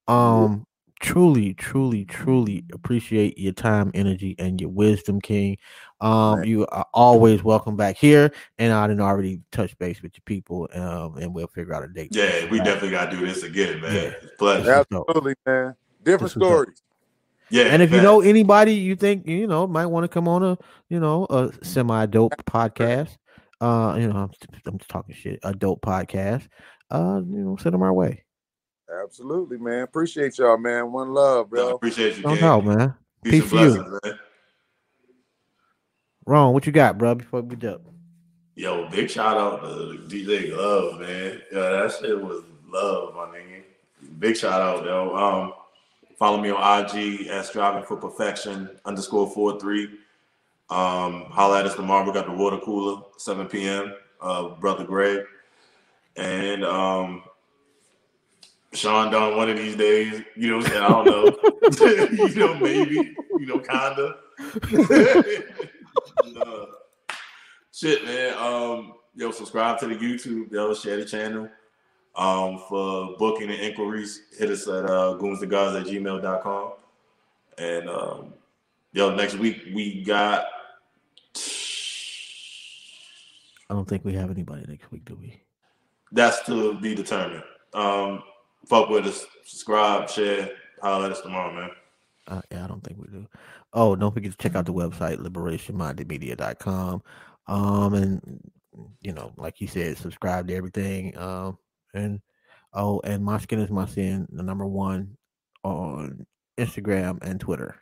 Um, truly, truly, truly appreciate your time, energy, and your wisdom, King. Um, Man. you are always welcome back here, and I didn't already touch base with your people, um, and we'll figure out a date. Yeah, we definitely gotta do this again, man. Yeah. It's pleasure. Absolutely, man. Different This stories. Yeah. And if you know anybody you think you know might want to come on a you know a semi dope podcast, uh, you know I'm, I'm just talking shit, a dope podcast, uh, you know send them our way. Absolutely, man. Appreciate y'all, man. One love, I bro. appreciate you, No King. doubt, man. Peace, Peace and to you. man. Ron, what you got, bro? Before we jump, Yo, big shout out to DJ Love, man. Yeah, that shit was love, my nigga. Big shout out, yo. Um, follow me on IG at striving for perfection underscore four three. Um, holla at us tomorrow. We got the water cooler, 7 p.m. Uh, brother Greg. And um Sean Don one of these days, you know I'm saying? I don't know. you know, maybe, you know, kinda. Uh, Shit, man. Um, yo, subscribe to the YouTube, yo, share the channel. Um, for booking and inquiries, hit us at uh goonsthegods at gmail.com. And um, yo, next week we got I don't think we have anybody next week, do we? that's to be determined. Um, fuck with us, subscribe, share, holler at us tomorrow, man. Uh, yeah, I don't think we do. Oh, don't forget to check out the website liberationmindedmedia.com. Um, and you know, like you said, subscribe to everything. Um, and oh, and my skin is my sin, the number one on Instagram and Twitter.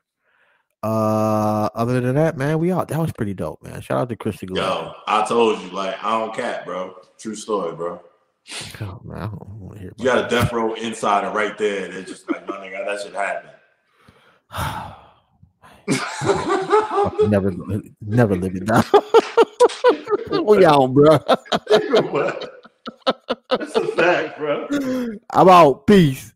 Uh, other than that, man, we out. That was pretty dope, man. Shout out to Christy. Yo, I told you, like, I don't cap, bro. True story, bro. Oh, man, I don't want to hear. You got a death row insider right there. That's just like, my nigga, that should happen. never, never live it down. we out, bro. That's a fact, bro. I'm out. Peace.